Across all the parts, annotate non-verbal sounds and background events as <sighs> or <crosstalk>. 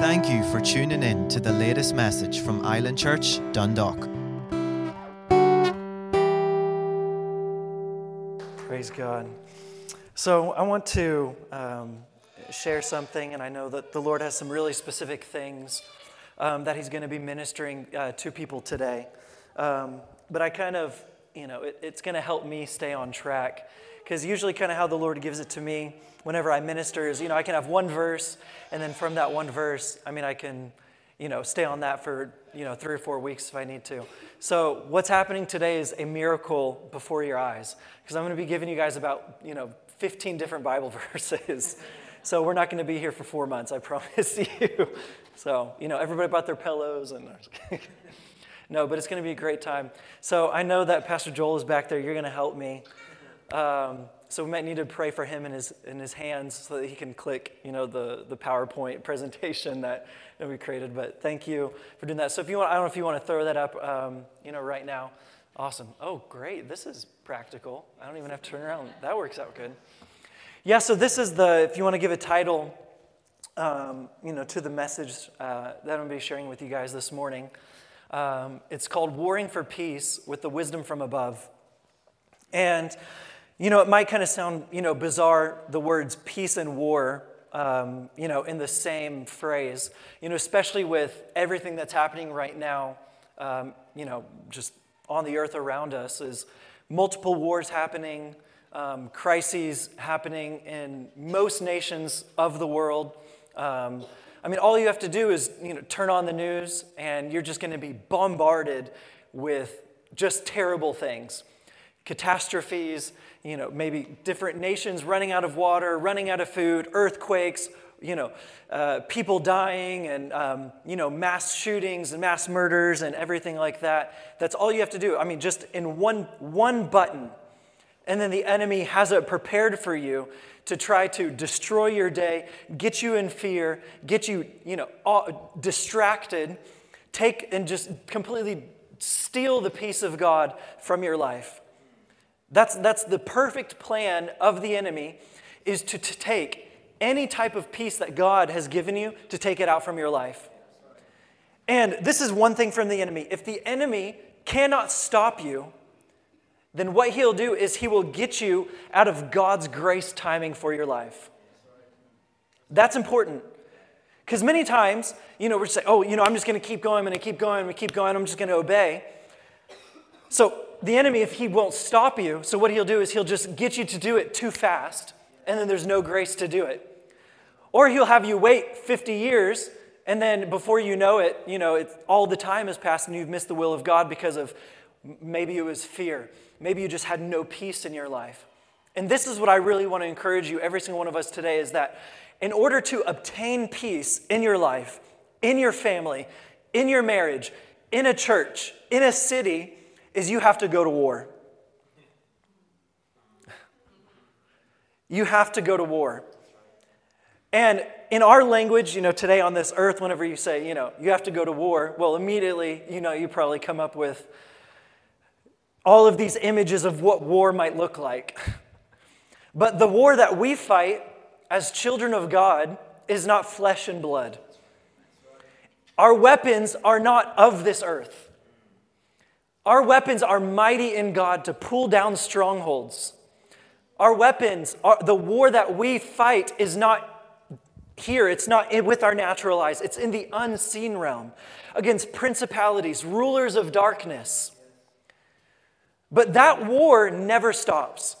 Thank you for tuning in to the latest message from Island Church, Dundalk. Praise God. So, I want to um, share something, and I know that the Lord has some really specific things um, that He's going to be ministering uh, to people today. Um, but I kind of, you know, it, it's going to help me stay on track. Because usually, kind of how the Lord gives it to me whenever I minister is, you know, I can have one verse, and then from that one verse, I mean, I can, you know, stay on that for, you know, three or four weeks if I need to. So, what's happening today is a miracle before your eyes. Because I'm going to be giving you guys about, you know, 15 different Bible <laughs> verses. So, we're not going to be here for four months, I <laughs> promise you. So, you know, everybody brought their pillows and. <laughs> no, but it's going to be a great time. So, I know that Pastor Joel is back there. You're going to help me. Um, so we might need to pray for him in his, in his hands so that he can click, you know, the, the PowerPoint <laughs> presentation that, that we created. But thank you for doing that. So if you want, I don't know if you want to throw that up, um, you know, right now. Awesome. Oh, great. This is practical. I don't even have to turn around. That works out good. Yeah, so this is the, if you want to give a title, um, you know, to the message uh, that I'm going to be sharing with you guys this morning. Um, it's called Warring for Peace with the Wisdom from Above. And you know, it might kind of sound, you know, bizarre, the words peace and war, um, you know, in the same phrase, you know, especially with everything that's happening right now, um, you know, just on the earth around us is multiple wars happening, um, crises happening in most nations of the world. Um, I mean, all you have to do is, you know, turn on the news and you're just going to be bombarded with just terrible things catastrophes, you know, maybe different nations running out of water, running out of food, earthquakes, you know, uh, people dying and, um, you know, mass shootings and mass murders and everything like that. That's all you have to do. I mean, just in one, one button. And then the enemy has it prepared for you to try to destroy your day, get you in fear, get you, you know, all, distracted, take and just completely steal the peace of God from your life. That's, that's the perfect plan of the enemy is to, to take any type of peace that God has given you to take it out from your life. And this is one thing from the enemy. If the enemy cannot stop you, then what he'll do is he will get you out of God's grace timing for your life. That's important. Because many times, you know, we're just like, oh, you know, I'm just going to keep going, I'm going to keep going, I'm going to keep going, I'm just going to obey. So the enemy, if he won't stop you, so what he'll do is he'll just get you to do it too fast, and then there's no grace to do it. Or he'll have you wait 50 years, and then before you know it, you know, all the time has passed and you've missed the will of God because of maybe it was fear. Maybe you just had no peace in your life. And this is what I really want to encourage you, every single one of us today, is that in order to obtain peace in your life, in your family, in your marriage, in a church, in a city, is you have to go to war. You have to go to war. And in our language, you know, today on this earth, whenever you say, you know, you have to go to war, well, immediately, you know, you probably come up with all of these images of what war might look like. But the war that we fight as children of God is not flesh and blood. Our weapons are not of this earth. Our weapons are mighty in God to pull down strongholds. Our weapons, are, the war that we fight is not here, it's not with our natural eyes, it's in the unseen realm against principalities, rulers of darkness. But that war never stops.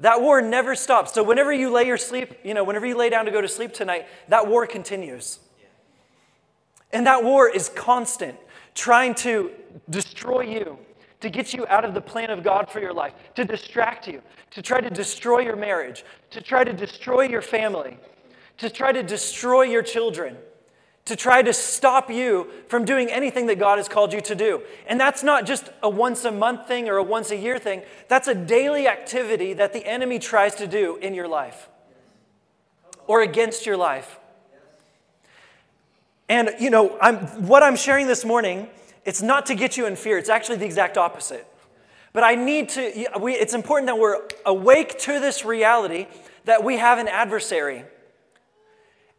That war never stops. So whenever you lay your sleep, you know, whenever you lay down to go to sleep tonight, that war continues. And that war is constant trying to destroy you, to get you out of the plan of God for your life, to distract you, to try to destroy your marriage, to try to destroy your family, to try to destroy your children, to try to stop you from doing anything that God has called you to do. And that's not just a once a month thing or a once a year thing, that's a daily activity that the enemy tries to do in your life or against your life. And, you know, I'm, what I'm sharing this morning, it's not to get you in fear, it's actually the exact opposite. But I need to, we, it's important that we're awake to this reality that we have an adversary.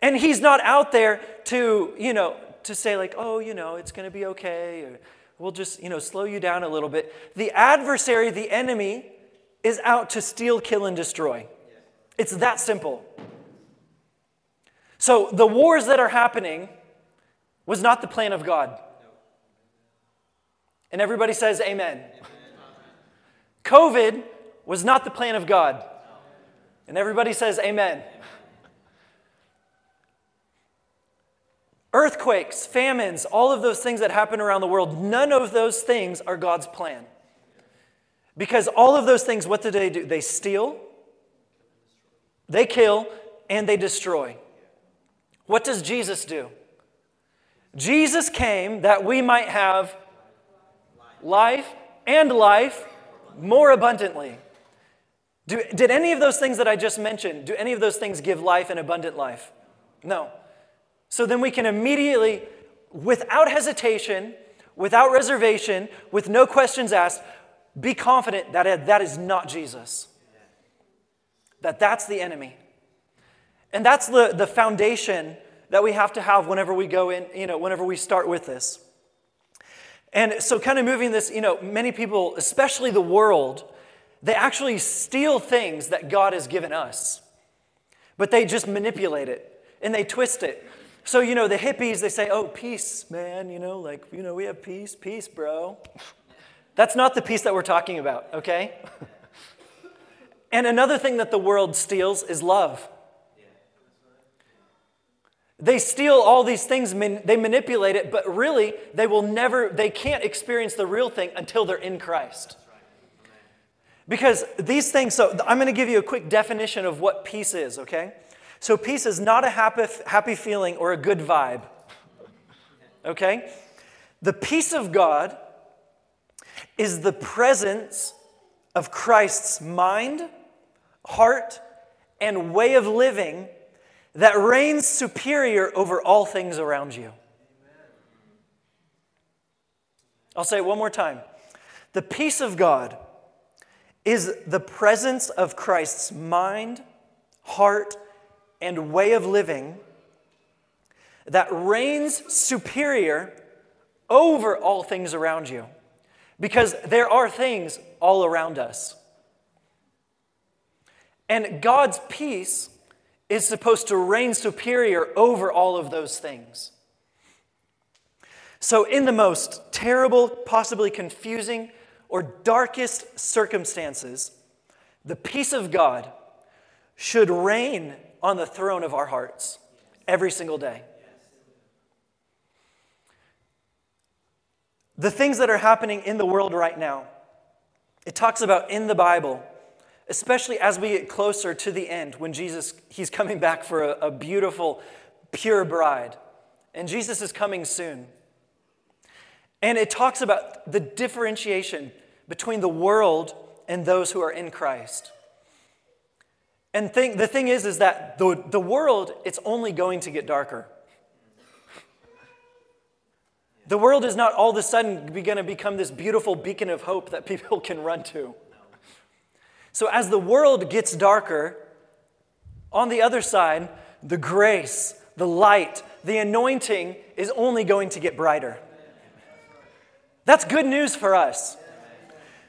And he's not out there to, you know, to say like, oh, you know, it's going to be okay, or we'll just, you know, slow you down a little bit. The adversary, the enemy, is out to steal, kill, and destroy. It's that simple. So the wars that are happening was not the plan of God. And everybody says amen. COVID was not the plan of God. And everybody says amen. Earthquakes, famines, all of those things that happen around the world, none of those things are God's plan. Because all of those things, what do they do? They steal, they kill, and they destroy. What does Jesus do? Jesus came that we might have life and life more abundantly. Do, did any of those things that I just mentioned, do any of those things give life and abundant life? No. So then we can immediately, without hesitation, without reservation, with no questions asked, be confident that that is not Jesus. That that's the enemy. And that's the, the foundation that we have to have whenever we go in, you know, whenever we start with this. And so, kind of moving this, you know, many people, especially the world, they actually steal things that God has given us, but they just manipulate it and they twist it. So, you know, the hippies, they say, oh, peace, man, you know, like, you know, we have peace, peace, bro. That's not the peace that we're talking about, okay? <laughs> and another thing that the world steals is love. They steal all these things, they manipulate it, but really, they will never, they can't experience the real thing until they're in Christ. Because these things, so I'm going to give you a quick definition of what peace is, okay? So, peace is not a happy, happy feeling or a good vibe, okay? The peace of God is the presence of Christ's mind, heart, and way of living that reigns superior over all things around you. I'll say it one more time. The peace of God is the presence of Christ's mind, heart, and way of living that reigns superior over all things around you. Because there are things all around us. And God's peace is supposed to reign superior over all of those things. So, in the most terrible, possibly confusing, or darkest circumstances, the peace of God should reign on the throne of our hearts every single day. The things that are happening in the world right now, it talks about in the Bible, especially as we get closer to the end when Jesus, he's coming back for a, a beautiful, pure bride. And Jesus is coming soon. And it talks about the differentiation between the world and those who are in Christ. And thing, the thing is, is that the, the world, it's only going to get darker. The world is not all of a sudden going to become this beautiful beacon of hope that <laughs> people can run to. So, as the world gets darker, on the other side, the grace, the light, the anointing is only going to get brighter. That's good news for us.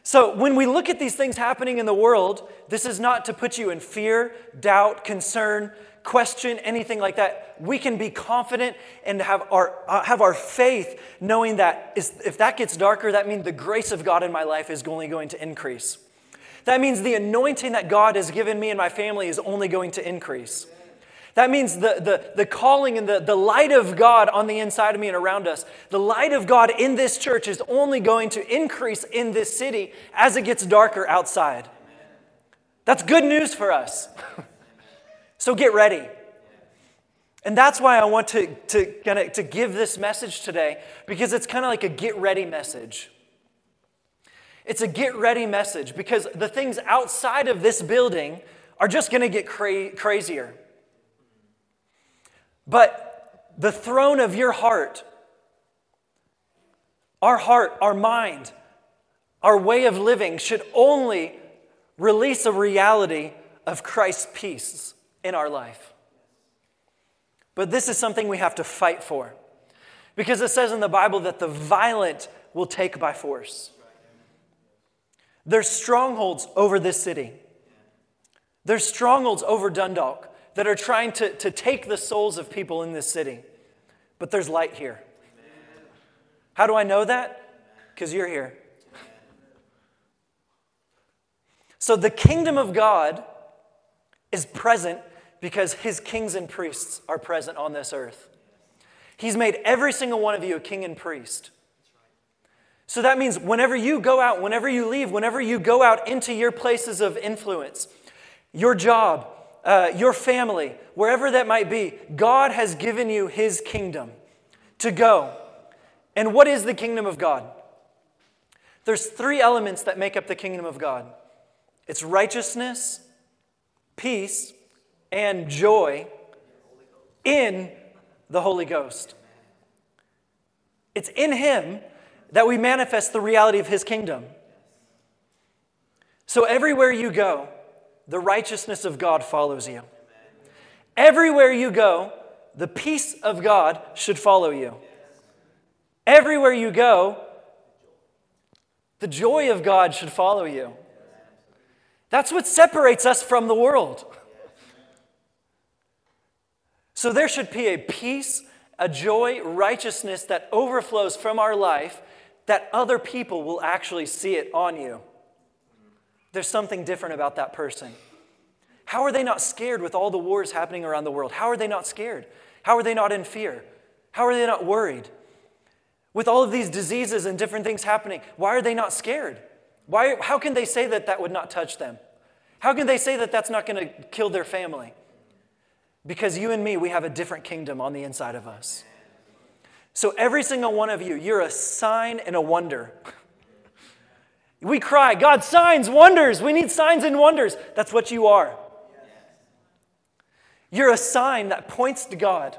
So, when we look at these things happening in the world, this is not to put you in fear, doubt, concern, question, anything like that. We can be confident and have our, uh, have our faith knowing that if that gets darker, that means the grace of God in my life is only going to increase. That means the anointing that God has given me and my family is only going to increase. That means the, the, the calling and the, the light of God on the inside of me and around us, the light of God in this church is only going to increase in this city as it gets darker outside. That's good news for us. <laughs> so get ready. And that's why I want to, to, kinda, to give this message today, because it's kind of like a get ready message. It's a get ready message because the things outside of this building are just going to get cra- crazier. But the throne of your heart, our heart, our mind, our way of living should only release a reality of Christ's peace in our life. But this is something we have to fight for. Because it says in the Bible that the violent will take by force. There's strongholds over this city. There's strongholds over Dundalk that are trying to, to take the souls of people in this city. But there's light here. How do I know that? Because you're here. So the kingdom of God is present because his kings and priests are present on this earth. He's made every single one of you a king and priest. So that means whenever you go out, whenever you leave, whenever you go out into your places of influence, your job, uh, your family, wherever that might be, God has given you his kingdom to go. And what is the kingdom of God? There's three elements that make up the kingdom of God it's righteousness, peace, and joy in the Holy Ghost. It's in Him that we manifest the reality of His kingdom. So everywhere you go, the righteousness of God follows you. Everywhere you go, the peace of God should follow you. Everywhere you go, the joy of God should follow you. That's what separates us from the world. So there should be a peace, a joy, righteousness that overflows from our life that other people will actually see it on you. There's something different about that person. How are they not scared with all the wars happening around the world? How are they not scared? How are they not in fear? How are they not worried? With all of these diseases and different things happening, why are they not scared? Why, how can they say that that would not touch them? How can they say that that's not going to kill their family? Because you and me, we have a different kingdom on the inside of us. So, every single one of you, you're a sign and a wonder. We cry, God, signs, wonders. We need signs and wonders. That's what you are. You're a sign that points to God.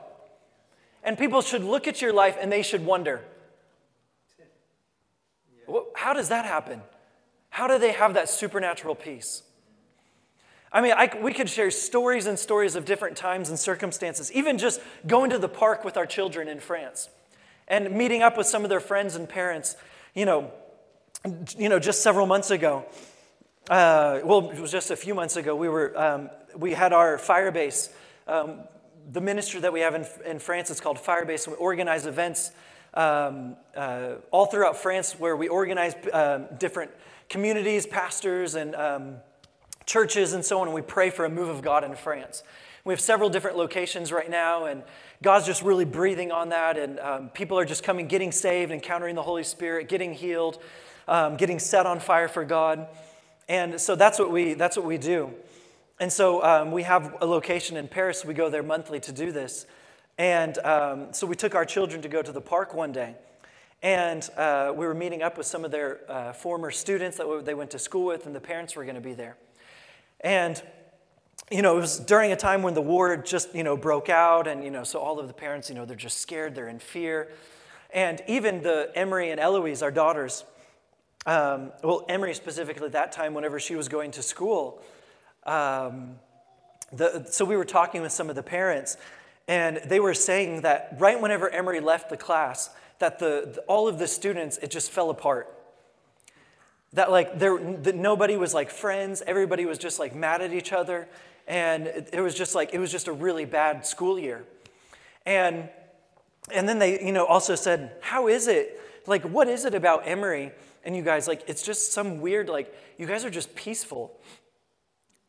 And people should look at your life and they should wonder how does that happen? How do they have that supernatural peace? I mean, I, we could share stories and stories of different times and circumstances, even just going to the park with our children in France and meeting up with some of their friends and parents, you know, you know just several months ago. Uh, well, it was just a few months ago. We, were, um, we had our Firebase. Um, the ministry that we have in, in France is called Firebase, and we organize events um, uh, all throughout France where we organize um, different communities, pastors, and um, churches and so on, and we pray for a move of God in France. We have several different locations right now, and God's just really breathing on that, and um, people are just coming, getting saved, encountering the Holy Spirit, getting healed, um, getting set on fire for God. And so that's what we, that's what we do. And so um, we have a location in Paris. We go there monthly to do this. And um, so we took our children to go to the park one day. And uh, we were meeting up with some of their uh, former students that they went to school with, and the parents were going to be there. And, you know, it was during a time when the war just, you know, broke out. And, you know, so all of the parents, you know, they're just scared, they're in fear. And even the Emery and Eloise, our daughters, um, well, Emery specifically that time, whenever she was going to school, um, the, so we were talking with some of the parents, and they were saying that right whenever Emery left the class, that the, the all of the students, it just fell apart that like there that nobody was like friends everybody was just like mad at each other and it, was just like it was just a really bad school year. And and then they you know also said how is it? Like what is it about Emery?" and you guys like it's just some weird like you guys are just peaceful.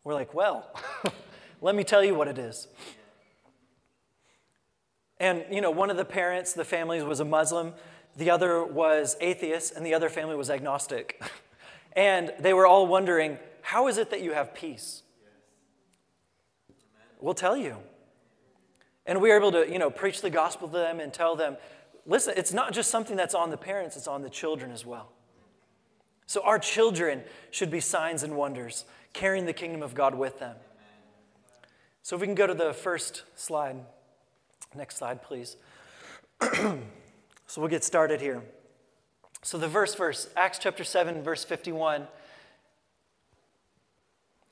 We're like well <laughs> let me tell you what it is. And you know one of the parents the families was a muslim the other was atheist and the other family was agnostic. <laughs> And they were all wondering, How is it that you have peace? We'll tell you. And we are able to, you know, preach the gospel to them and tell them, listen, it's not just something that's on the parents, it's on the children as well. So our children should be signs and wonders, carrying the kingdom of God with them. So if we can go to the first slide. Next slide, please. <clears throat> so we'll get started here. So, the verse, verse, Acts chapter 7, verse 51,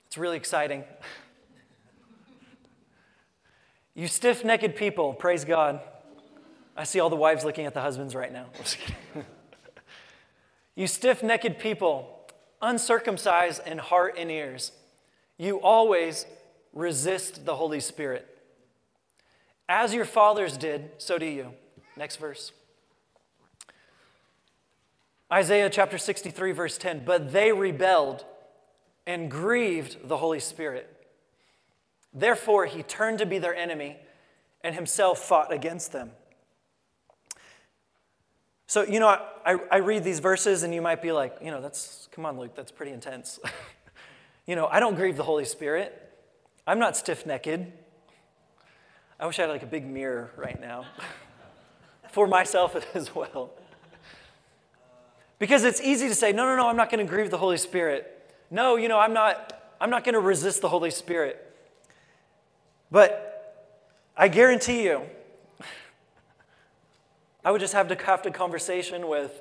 it's really exciting. <laughs> You stiff necked people, praise God. I see all the wives looking at the husbands right now. <laughs> <laughs> you stiff necked people, uncircumcised in heart and ears, you always resist the Holy Spirit. As your fathers did, so do you. Next verse. Isaiah chapter 63, verse 10. But they rebelled and grieved the Holy Spirit. Therefore, he turned to be their enemy and himself fought against them. So, you know, I, I read these verses and you might be like, you know, that's, come on, Luke, that's pretty intense. <laughs> you know, I don't grieve the Holy Spirit. I'm not stiff necked. I wish I had like a big mirror right now <laughs> for myself <laughs> as well. Because it's easy to say, no, no, no, I'm not going to grieve the Holy Spirit. No, you know, I'm not, I'm not going to resist the Holy Spirit. But I guarantee you, I would just have to have a conversation with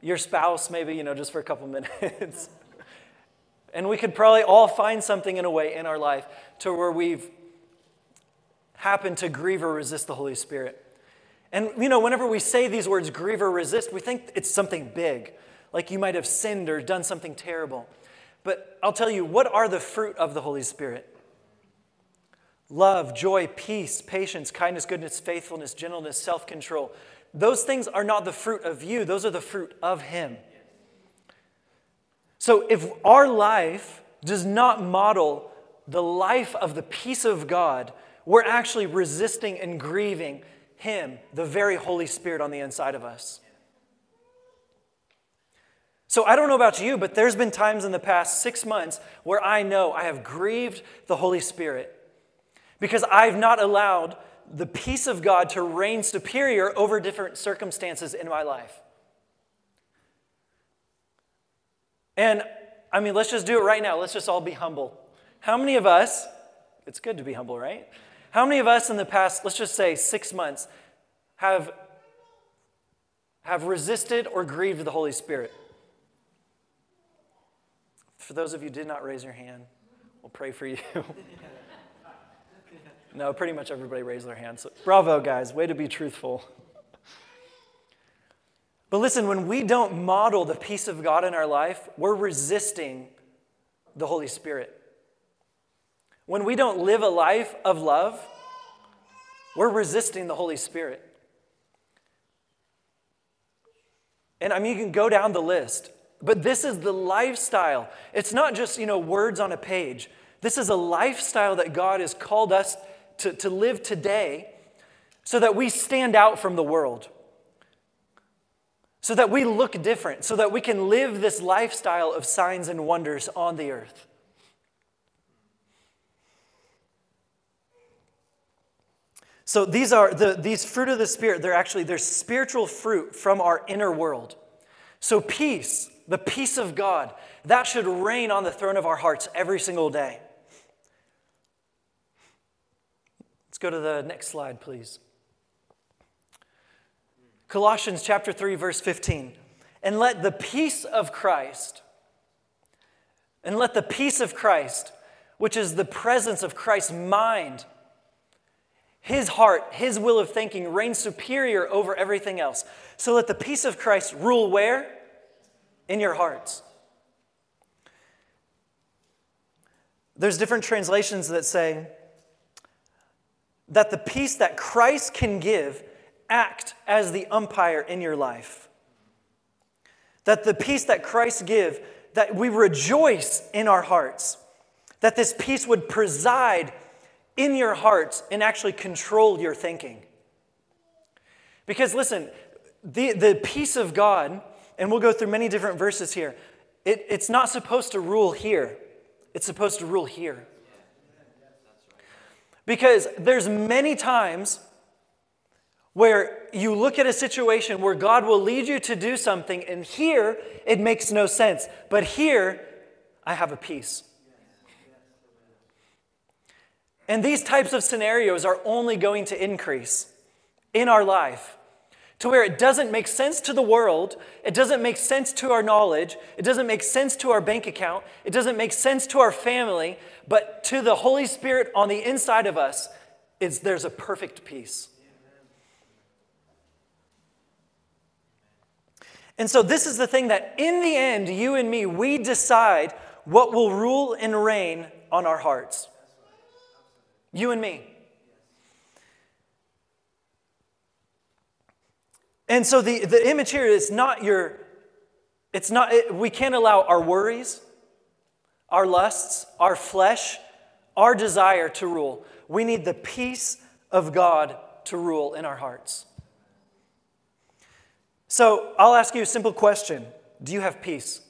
your spouse, maybe, you know, just for a couple <laughs> minutes. and we could probably all find something in a way in our life to where we've happened to grieve or resist the Holy Spirit. And, you know, whenever we say these words, grieve or resist, we think it's something big, like you might have sinned or done something terrible. But I'll tell you, what are the fruit of the Holy Spirit? Love, joy, peace, patience, kindness, goodness, faithfulness, gentleness, self control. Those things are not the fruit of you, those are the fruit of Him. So if our life does not model the life of the peace of God, we're actually resisting and grieving Him, the very Holy Spirit on the inside of us. So I don't know about you, but there's been times in the past six months where I know I have grieved the Holy Spirit because I've not allowed the peace of God to reign superior over different circumstances in my life. And I mean, let's just do it right now. Let's just all be humble. How many of us, it's good to be humble, right? How many of us in the past, let's just say six months, have, have resisted or grieved the Holy Spirit? For those of you did not raise your hand, we'll pray for you. <laughs> No, pretty much everybody raised their hands. So, bravo, guys. Way to be truthful. But listen, when we don't model the peace of God in our life, we're resisting the Holy Spirit. When we don't live a life of love, we're resisting the Holy Spirit. And I mean, you can go down the list, but this is the lifestyle. It's not just, you know, words on a page. This is a lifestyle that God has called us to, to live today so that we stand out from the world, so that we look different, so that we can live this lifestyle of signs and wonders on the earth. So these are the these fruit of the spirit, they're actually they're spiritual fruit from our inner world. So peace, the peace of God, that should reign on the throne of our hearts every single day. Go to the next slide, please. Colossians chapter 3 verse 15. And let the peace of Christ and let the peace of Christ, which is the presence of Christ's mind, his heart, his will of thinking reign superior over everything else. So let the peace of Christ rule where? In your hearts. There's different translations that say that the peace that Christ can give act as the umpire in your life. That the peace that Christ give, that we rejoice in our hearts. That this peace would preside in your hearts and actually control your thinking. Because listen, the, the peace of God, and we'll go through many different verses here, it, it's not supposed to rule here. It's supposed to rule here. Because there's many times where you look at a situation where God will lead you to do something, and here it makes no sense. But here, I have a peace. And these types of scenarios are only going to increase in our life to where it doesn't make sense to the world, it doesn't make sense to our knowledge, it doesn't make sense to our bank account, it doesn't make sense to our family, but to the Holy Spirit on the inside of us, is there's a perfect peace. And so, this is the thing that in the end, you and me, we decide what will rule and reign on our hearts. You and me. And so, the, the image here is not your, it's not, it, we can't allow our worries, our lusts, our flesh, our desire to rule. We need the peace of God to rule in our hearts. So I'll ask you a simple question Do you have peace?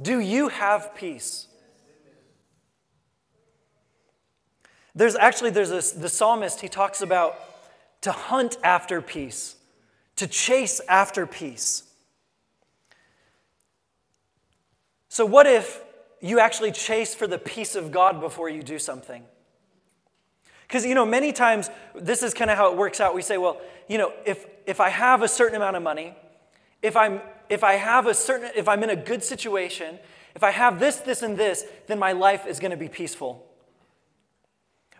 Do you have peace? There's actually there's the psalmist he talks about to hunt after peace, to chase after peace. So, what if you actually chase for the peace of God before you do something? Because, you know, many times this is kind of how it works out. We say, well, you know, if, if I have a certain amount of money, if, I'm, if I have a certain, if I'm in a good situation, if I have this, this, and this, then my life is going to be peaceful.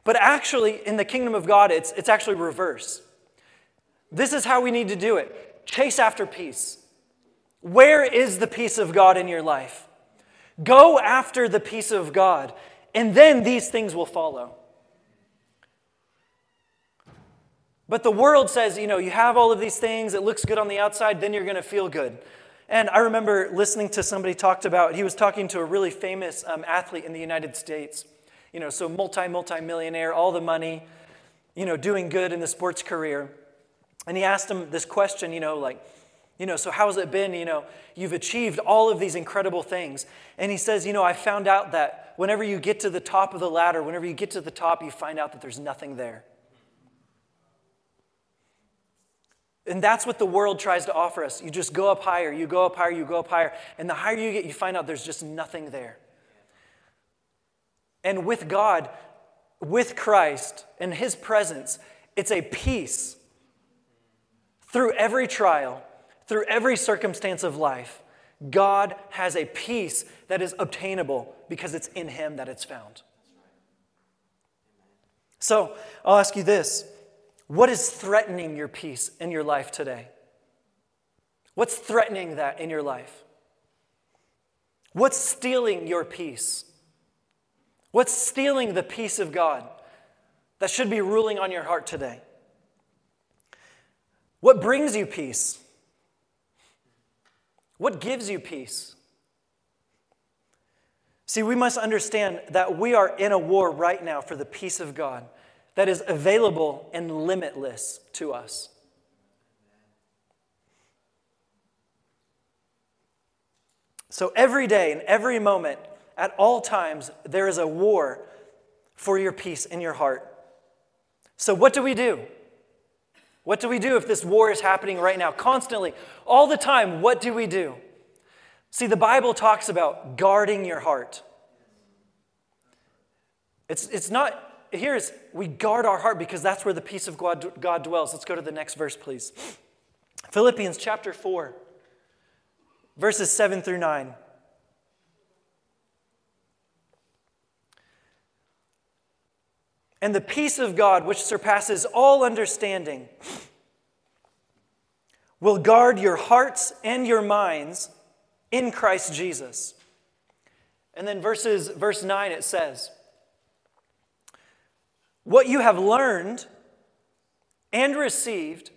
But actually, in the kingdom of God, it's, it's actually reverse. This is how we need to do it chase after peace. Where is the peace of God in your life? Go after the peace of God, and then these things will follow. But the world says, you know, you have all of these things, it looks good on the outside, then you're going to feel good. And I remember listening to somebody talked about, he was talking to a really famous um, athlete in the United States. You know, so multi, multi millionaire, all the money, you know, doing good in the sports career. And he asked him this question, you know, like, you know, so how's it been? You know, you've achieved all of these incredible things. And he says, you know, I found out that whenever you get to the top of the ladder, whenever you get to the top, you find out that there's nothing there. And that's what the world tries to offer us. You just go up higher, you go up higher, you go up higher. And the higher you get, you find out there's just nothing there. And with God, with Christ and His presence, it's a peace through every trial through every circumstance of life, God has a peace that is obtainable because it's in Him that it's found. So I'll ask you this what is threatening your peace in your life today? What's threatening that in your life? What's stealing your peace? What's stealing the peace of God that should be ruling on your heart today? What brings you peace? What gives you peace? See, we must understand that we are in a war right now for the peace of God that is available and limitless to us. So every day and every moment, at all times, there is a war for your peace in your heart. So, what do we do? What do we do if this war is happening right now? Constantly, all the time, what do we do? See, the Bible talks about guarding your heart. It's, it's not, here's, we guard our heart because that's where the peace of God, God dwells. Let's go to the next verse, please. Philippians chapter 4, verses 7 through 9. And the peace of God, which surpasses all understanding, will guard your hearts and your minds in Christ Jesus. And then verses verse 9 it says, "What you have learned and received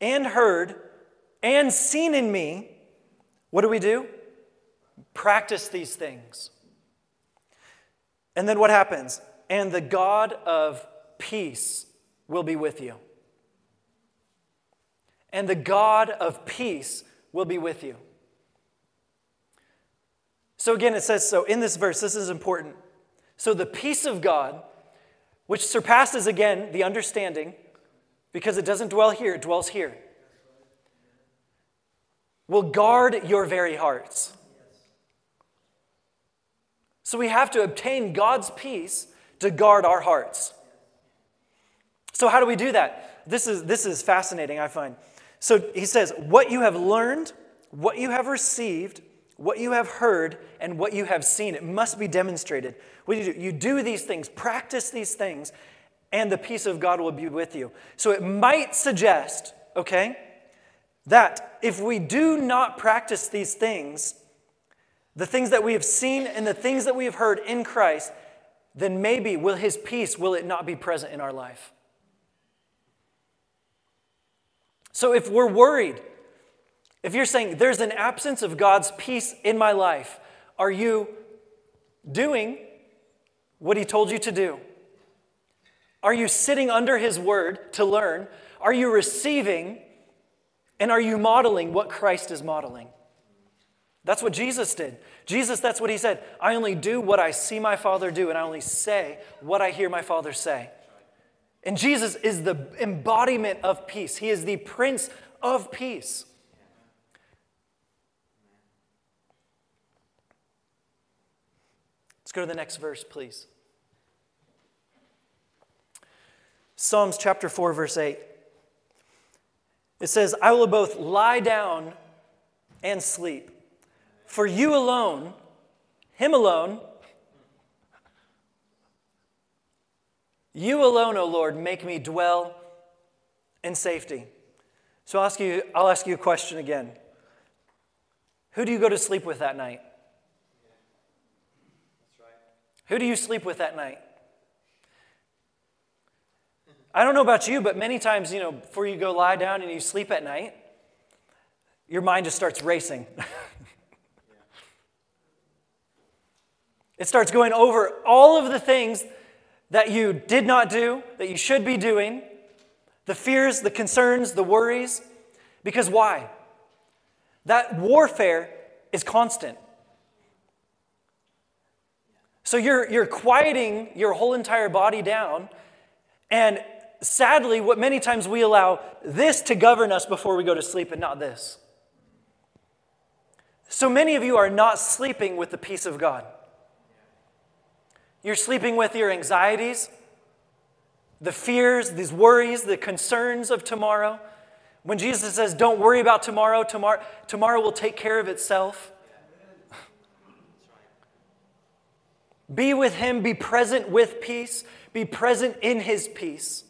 and heard and seen in me, what do we do? Practice these things." And then what happens? And the God of peace will be with you. And the God of peace will be with you. So again, it says so in this verse, this is important. So the peace of God, which surpasses again the understanding, because it doesn't dwell here, it dwells here, will guard your very hearts. So we have to obtain God's peace to guard our hearts. So, how do we do that? This is, this is fascinating, I find. So, he says, What you have learned, what you have received, what you have heard and what you have seen. It must be demonstrated. What do you do, you do these things, practice these things, and the peace of God will be with you. So it might suggest, okay, that if we do not practice these things, the things that we have seen and the things that we have heard in Christ, then maybe will his peace will it not be present in our life. So if we're worried, if you're saying there's an absence of God's peace in my life, are you doing what he told you to do? Are you sitting under his word to learn? Are you receiving and are you modeling what Christ is modeling? That's what Jesus did. Jesus, that's what he said. I only do what I see my Father do, and I only say what I hear my Father say. And Jesus is the embodiment of peace, He is the Prince of Peace. Let's go to the next verse, please. Psalms chapter 4, verse 8. It says, I will both lie down and sleep. For you alone, Him alone, you alone, O Lord, make me dwell in safety. So I'll ask you, I'll ask you a question again. Who do you go to sleep with that night? Who do you sleep with that night? I don't know about you, but many times, you know, before you go lie down and you sleep at night, your mind just starts racing. <laughs> it starts going over all of the things that you did not do, that you should be doing, the fears, the concerns, the worries. Because why? That warfare is constant. So you're, you're quieting your whole entire body down, and sadly, what many times we allow this to govern us before we go to sleep and not this. So many of you are not sleeping with the peace of God. You're sleeping with your anxieties, the fears, these worries, the concerns of tomorrow. When Jesus says, Don't worry about tomorrow, tomorrow, tomorrow will take care of itself. Be with Him, be present with peace, be present in His peace.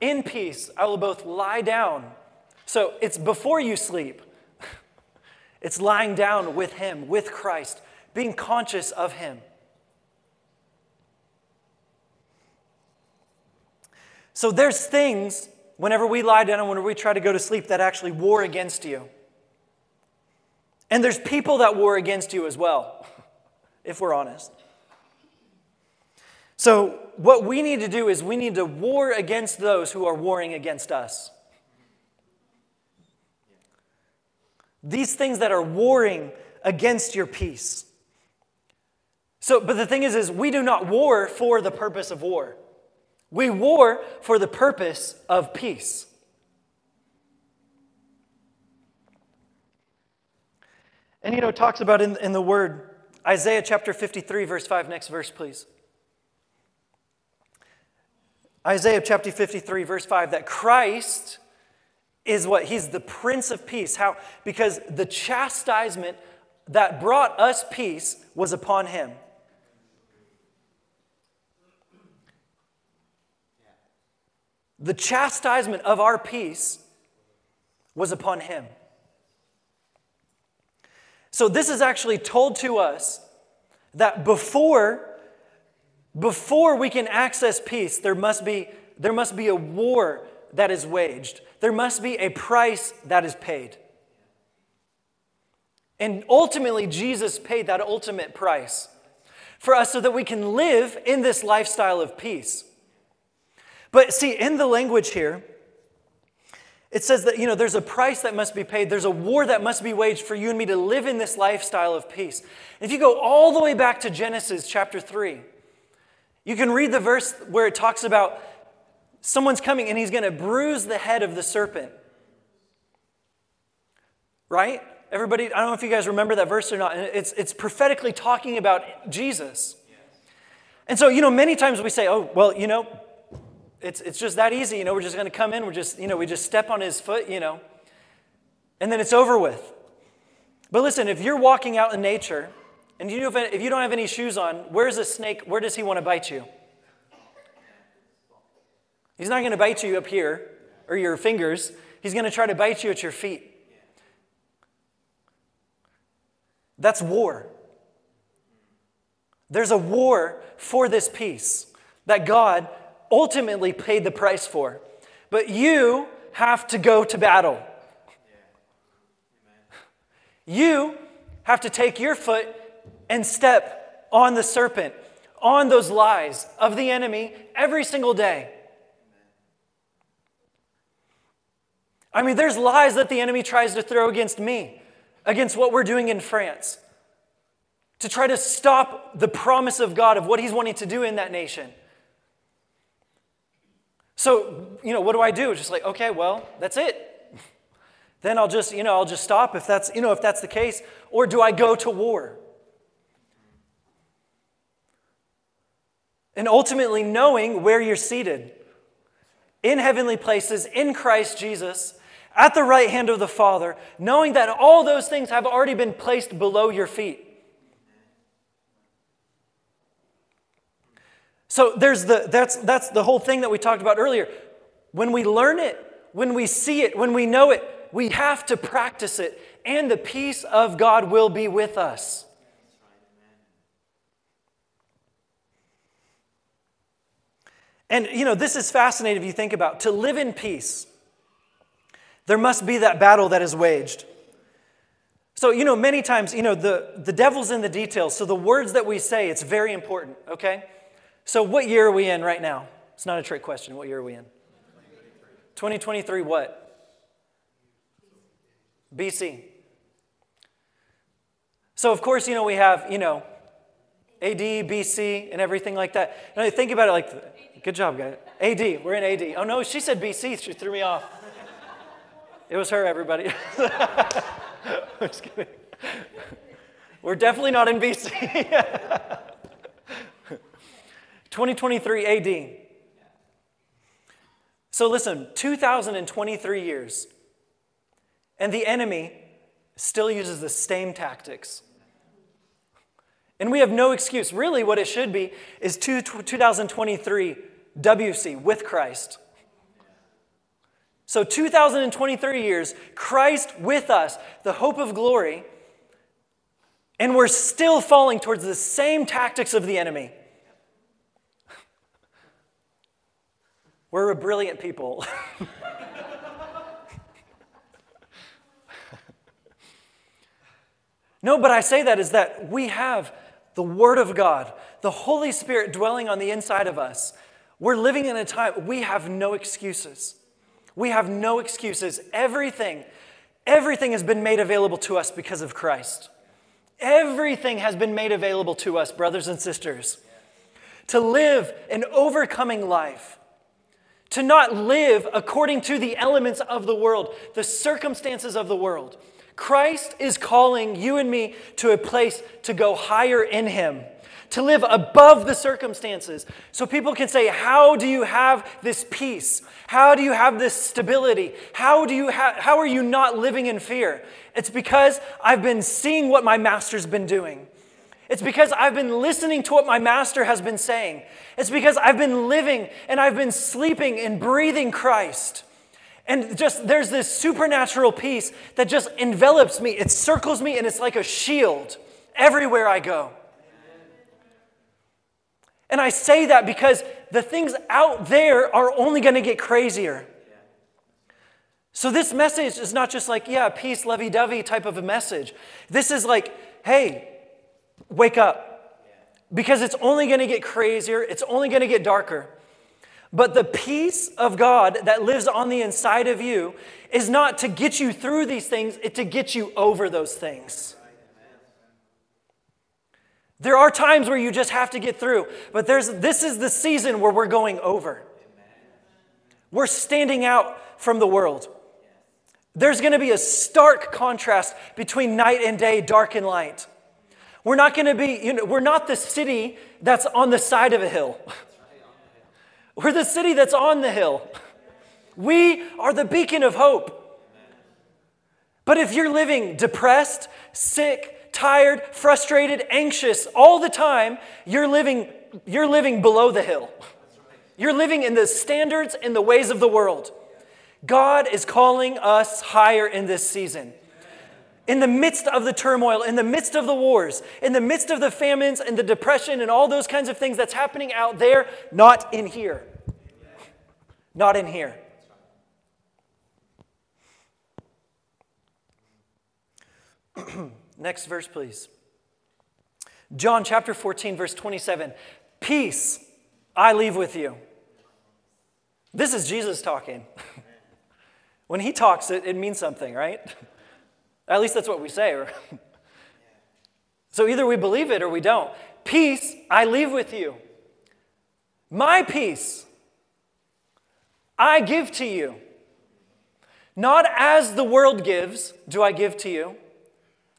In peace, I will both lie down. So it's before you sleep, <laughs> it's lying down with Him, with Christ, being conscious of Him. So there's things whenever we lie down and whenever we try to go to sleep that actually war against you. And there's people that war against you as well, <laughs> if we're honest. So, what we need to do is we need to war against those who are warring against us. These things that are warring against your peace. So, but the thing is, is we do not war for the purpose of war. We war for the purpose of peace. And you know, talks about in, in the word, Isaiah chapter 53, verse 5, next verse, please. Isaiah chapter 53, verse 5, that Christ is what? He's the Prince of Peace. How? Because the chastisement that brought us peace was upon him. The chastisement of our peace was upon him. So, this is actually told to us that before before we can access peace, there must be, there must be a war that is waged. There must be a price that is paid. And ultimately, Jesus paid that ultimate price for us so that we can live in this lifestyle of peace. But see, in the language here, it says that, you know, there's a price that must be paid. There's a war that must be waged for you and me to live in this lifestyle of peace. If you go all the way back to Genesis chapter 3, you can read the verse where it talks about someone's coming and he's going to bruise the head of the serpent. Right? Everybody, I don't know if you guys remember that verse or not. It's, it's prophetically talking about Jesus. And so, you know, many times we say, oh, well, you know, it's, it's just that easy. You know, we're just going to come in, we're just, you know, we just step on his foot, you know, and then it's over with. But listen, if you're walking out in nature and you if you don't have any shoes on, where's a snake? Where does he want to bite you? He's not going to bite you up here or your fingers. He's going to try to bite you at your feet. That's war. There's a war for this peace that God ultimately paid the price for. But you have to go to battle. You have to take your foot and step on the serpent, on those lies of the enemy every single day. I mean, there's lies that the enemy tries to throw against me, against what we're doing in France, to try to stop the promise of God of what he's wanting to do in that nation. So, you know, what do I do? Just like, okay, well, that's it. Then I'll just, you know, I'll just stop if that's, you know, if that's the case. Or do I go to war? And ultimately knowing where you're seated in heavenly places in Christ Jesus at the right hand of the Father, knowing that all those things have already been placed below your feet. So there's the that's that's the whole thing that we talked about earlier. When we learn it, when we see it, when we know it, we have to practice it, and the peace of God will be with us. And you know, this is fascinating if you think about to live in peace. There must be that battle that is waged. So, you know, many times, you know, the, the devil's in the details. So the words that we say, it's very important, okay? So, what year are we in right now? It's not a trick question. What year are we in? 2023, what? BC. So, of course, you know, we have, you know, AD, BC, and everything like that. And I think about it like, good job, guys. AD, we're in AD. Oh, no, she said BC. She threw me off. It was her, everybody. <laughs> I'm just kidding. We're definitely not in BC. <laughs> 2023 AD. So listen, 2023 years, and the enemy still uses the same tactics. And we have no excuse. Really, what it should be is 2023 WC with Christ. So, 2023 years, Christ with us, the hope of glory, and we're still falling towards the same tactics of the enemy. We're a brilliant people. <laughs> no, but I say that is that we have the Word of God, the Holy Spirit dwelling on the inside of us. We're living in a time we have no excuses. We have no excuses. Everything, everything has been made available to us because of Christ. Everything has been made available to us, brothers and sisters, to live an overcoming life to not live according to the elements of the world, the circumstances of the world. Christ is calling you and me to a place to go higher in Him, to live above the circumstances. So people can say, How do you have this peace? How do you have this stability? How, do you ha- how are you not living in fear? It's because I've been seeing what my master's been doing. It's because I've been listening to what my master has been saying. It's because I've been living and I've been sleeping and breathing Christ. And just there's this supernatural peace that just envelops me. It circles me and it's like a shield everywhere I go. And I say that because the things out there are only going to get crazier. So this message is not just like, yeah, peace, lovey dovey type of a message. This is like, hey, wake up. Because it's only going to get crazier, it's only going to get darker. But the peace of God that lives on the inside of you is not to get you through these things, it's to get you over those things. There are times where you just have to get through, but there's, this is the season where we're going over. We're standing out from the world. There's going to be a stark contrast between night and day, dark and light. We're not going to be, you know, we're not the city that's on the side of a hill. <laughs> We're the city that's on the hill. We are the beacon of hope. But if you're living depressed, sick, tired, frustrated, anxious all the time, you're living, you're living below the hill. You're living in the standards and the ways of the world. God is calling us higher in this season. In the midst of the turmoil, in the midst of the wars, in the midst of the famines and the depression and all those kinds of things that's happening out there, not in here. Not in here. <clears throat> Next verse, please. John chapter 14, verse 27. Peace I leave with you. This is Jesus talking. <laughs> when he talks, it, it means something, right? <laughs> At least that's what we say. so either we believe it or we don't. Peace I leave with you. My peace I give to you. Not as the world gives, do I give to you.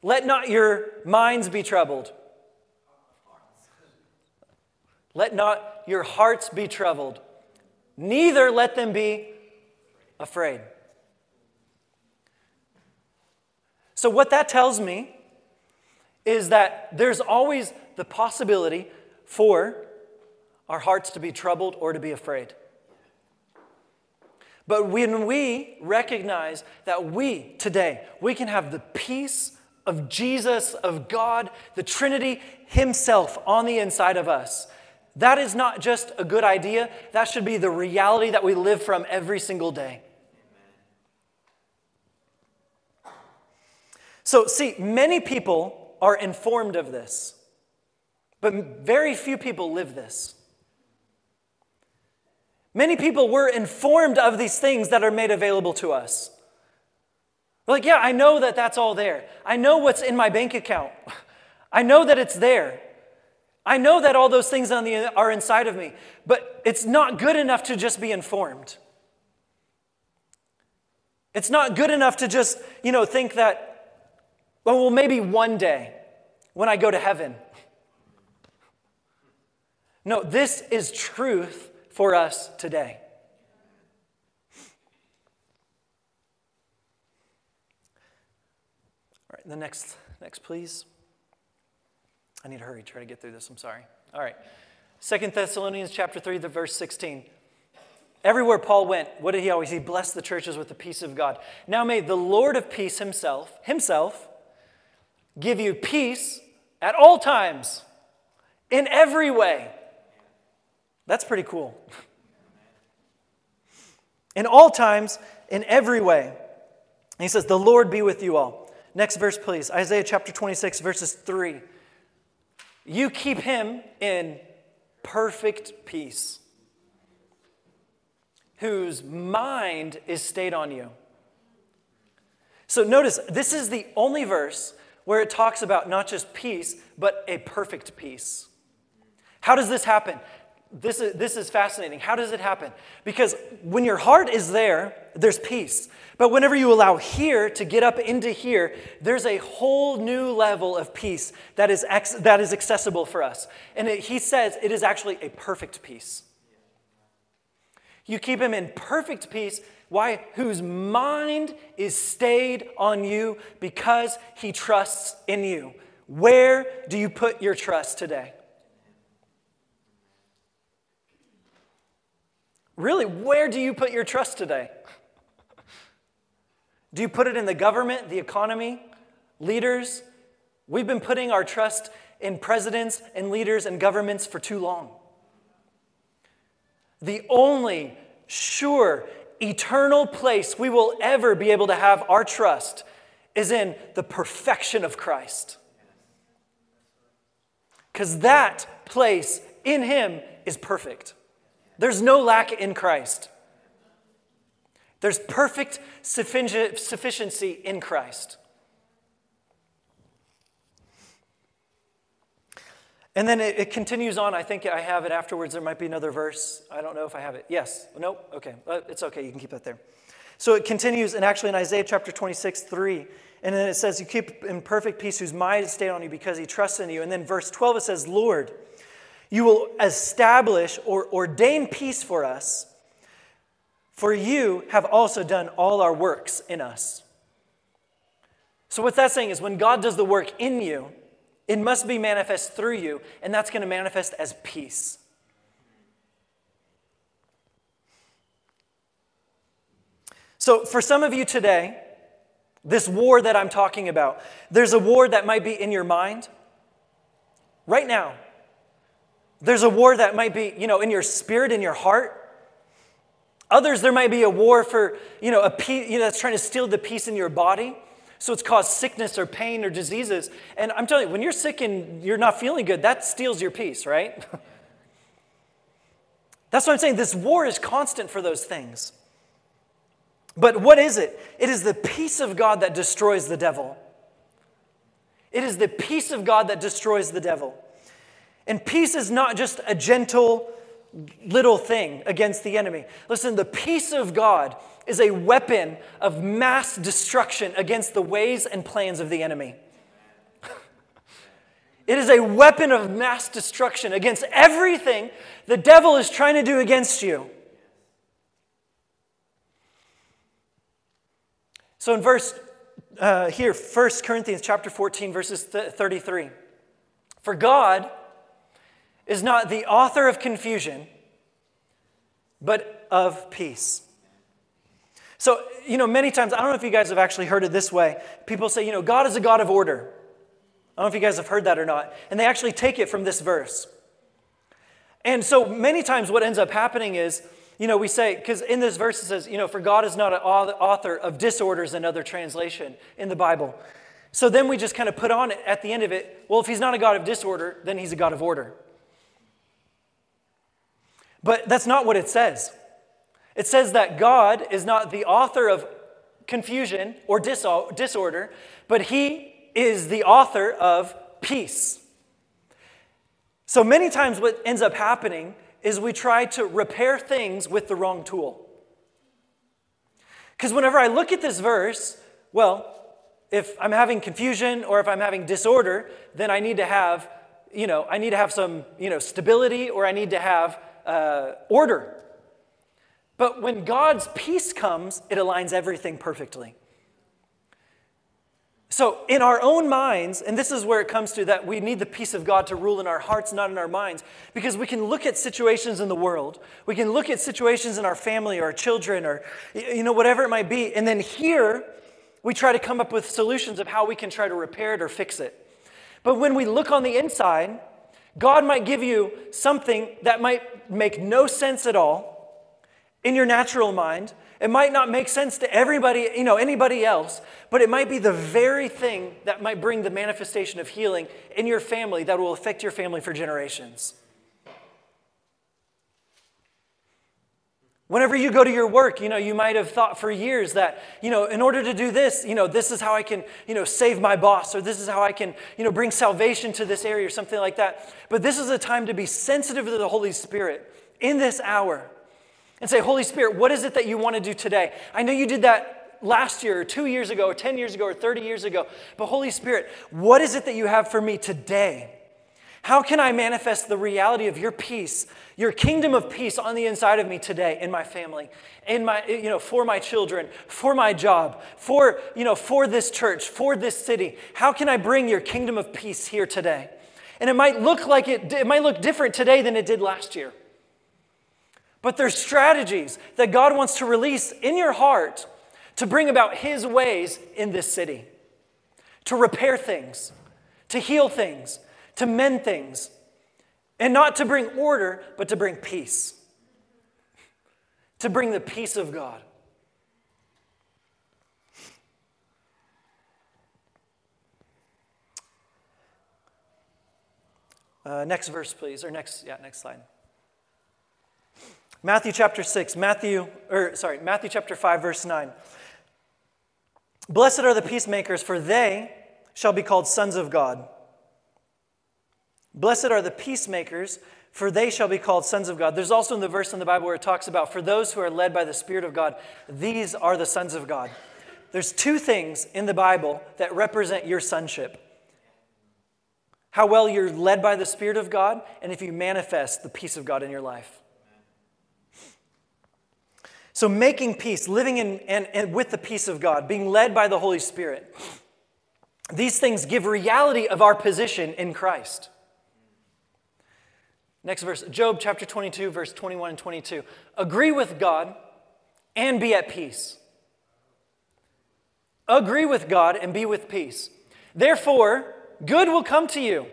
Let not your minds be troubled. Let not your hearts be troubled. Neither let them be afraid. So, what that tells me is that there's always the possibility for our hearts to be troubled or to be afraid. But when we recognize that we today, we can have the peace of Jesus, of God, the Trinity Himself on the inside of us, that is not just a good idea, that should be the reality that we live from every single day. So, see, many people are informed of this, but very few people live this. Many people were informed of these things that are made available to us. like, yeah, I know that that's all there. I know what's in my bank account. <laughs> I know that it's there. I know that all those things on the, are inside of me, but it's not good enough to just be informed. It's not good enough to just, you know, think that well, maybe one day when I go to heaven. No, this is truth for us today. All right, the next, next, please. I need to hurry, try to get through this. I'm sorry. All right. Second Thessalonians chapter 3, the verse 16. Everywhere Paul went, what did he always? He blessed the churches with the peace of God. Now may the Lord of peace himself, himself, give you peace at all times, in every way. That's pretty cool. <laughs> in all times, in every way. And he says, The Lord be with you all. Next verse, please. Isaiah chapter 26, verses 3. You keep him in perfect peace, whose mind is stayed on you. So notice, this is the only verse where it talks about not just peace, but a perfect peace. How does this happen? This is, this is fascinating. How does it happen? Because when your heart is there, there's peace. But whenever you allow here to get up into here, there's a whole new level of peace that is, ex- that is accessible for us. And it, he says it is actually a perfect peace. You keep him in perfect peace why? Whose mind is stayed on you because he trusts in you. Where do you put your trust today? Really, where do you put your trust today? Do you put it in the government, the economy, leaders? We've been putting our trust in presidents and leaders and governments for too long. The only sure eternal place we will ever be able to have our trust is in the perfection of Christ. Because that place in Him is perfect. There's no lack in Christ. There's perfect sufficiency in Christ. And then it, it, continues on. I think I have it afterwards. There might be another verse. I don't know if I have it. Yes. Nope. Okay. Uh, it's okay. You can keep that there. So it continues, and actually in Isaiah chapter 26, 3, and then it says, You keep in perfect peace whose mind is stayed on you because he trusts in you. And then verse 12, it says, Lord, you will establish or ordain peace for us, for you have also done all our works in us. So, what's that saying is when God does the work in you, it must be manifest through you, and that's going to manifest as peace. So, for some of you today, this war that I'm talking about, there's a war that might be in your mind right now. There's a war that might be, you know, in your spirit, in your heart. Others, there might be a war for, you know, a peace, you know, that's trying to steal the peace in your body. So it's caused sickness or pain or diseases. And I'm telling you, when you're sick and you're not feeling good, that steals your peace, right? <laughs> That's what I'm saying. This war is constant for those things. But what is it? It is the peace of God that destroys the devil. It is the peace of God that destroys the devil. And peace is not just a gentle little thing against the enemy. Listen, the peace of God is a weapon of mass destruction against the ways and plans of the enemy. <laughs> It is a weapon of mass destruction against everything the devil is trying to do against you. So in verse uh, here, 1 Corinthians chapter 14, verses 33. For God is not the author of confusion, but of peace. So, you know, many times, I don't know if you guys have actually heard it this way. People say, you know, God is a God of order. I don't know if you guys have heard that or not. And they actually take it from this verse. And so many times, what ends up happening is you know, we say, because in this verse it says, you know, for God is not an author of disorders, another translation in the Bible. So then we just kind of put on it at the end of it, well, if he's not a God of disorder, then he's a God of order. But that's not what it says. It says that God is not the author of confusion or disorder, but he is the author of peace. So many times, what ends up happening is we try to repair things with the wrong tool. Because whenever I look at this verse, well, if I'm having confusion or if I'm having disorder, then I need to have, you know, I need to have some, you know, stability or I need to have uh, order. But when God's peace comes, it aligns everything perfectly. So, in our own minds, and this is where it comes to that we need the peace of God to rule in our hearts, not in our minds, because we can look at situations in the world, we can look at situations in our family or our children or, you know, whatever it might be, and then here we try to come up with solutions of how we can try to repair it or fix it. But when we look on the inside, God might give you something that might make no sense at all in your natural mind, it might not make sense to everybody, you know, anybody else, but it might be the very thing that might bring the manifestation of healing in your family that will affect your family for generations. Whenever you go to your work, you know, you might have thought for years that, you know, in order to do this, you know, this is how I can, you know, save my boss or this is how I can, you know, bring salvation to this area or something like that. But this is a time to be sensitive to the Holy Spirit in this hour and say, Holy Spirit, what is it that you want to do today? I know you did that last year, or two years ago, or 10 years ago, or 30 years ago, but Holy Spirit, what is it that you have for me today? How can I manifest the reality of your peace, your kingdom of peace on the inside of me today in my family, in my, you know, for my children, for my job, for, you know, for this church, for this city? How can I bring your kingdom of peace here today? And it might look like it, it might look different today than it did last year. But there's strategies that God wants to release in your heart to bring about His ways in this city, to repair things, to heal things, to mend things, and not to bring order, but to bring peace, to bring the peace of God. Uh, next verse, please, or next, yeah, next slide. Matthew chapter 6, Matthew, or sorry, Matthew chapter 5, verse 9. Blessed are the peacemakers, for they shall be called sons of God. Blessed are the peacemakers, for they shall be called sons of God. There's also in the verse in the Bible where it talks about, for those who are led by the Spirit of God, these are the sons of God. There's two things in the Bible that represent your sonship how well you're led by the Spirit of God, and if you manifest the peace of God in your life. So, making peace, living in, and, and with the peace of God, being led by the Holy Spirit. these things give reality of our position in Christ. Next verse, Job chapter 22, verse 21 and 22. Agree with God and be at peace. Agree with God and be with peace. Therefore, good will come to you.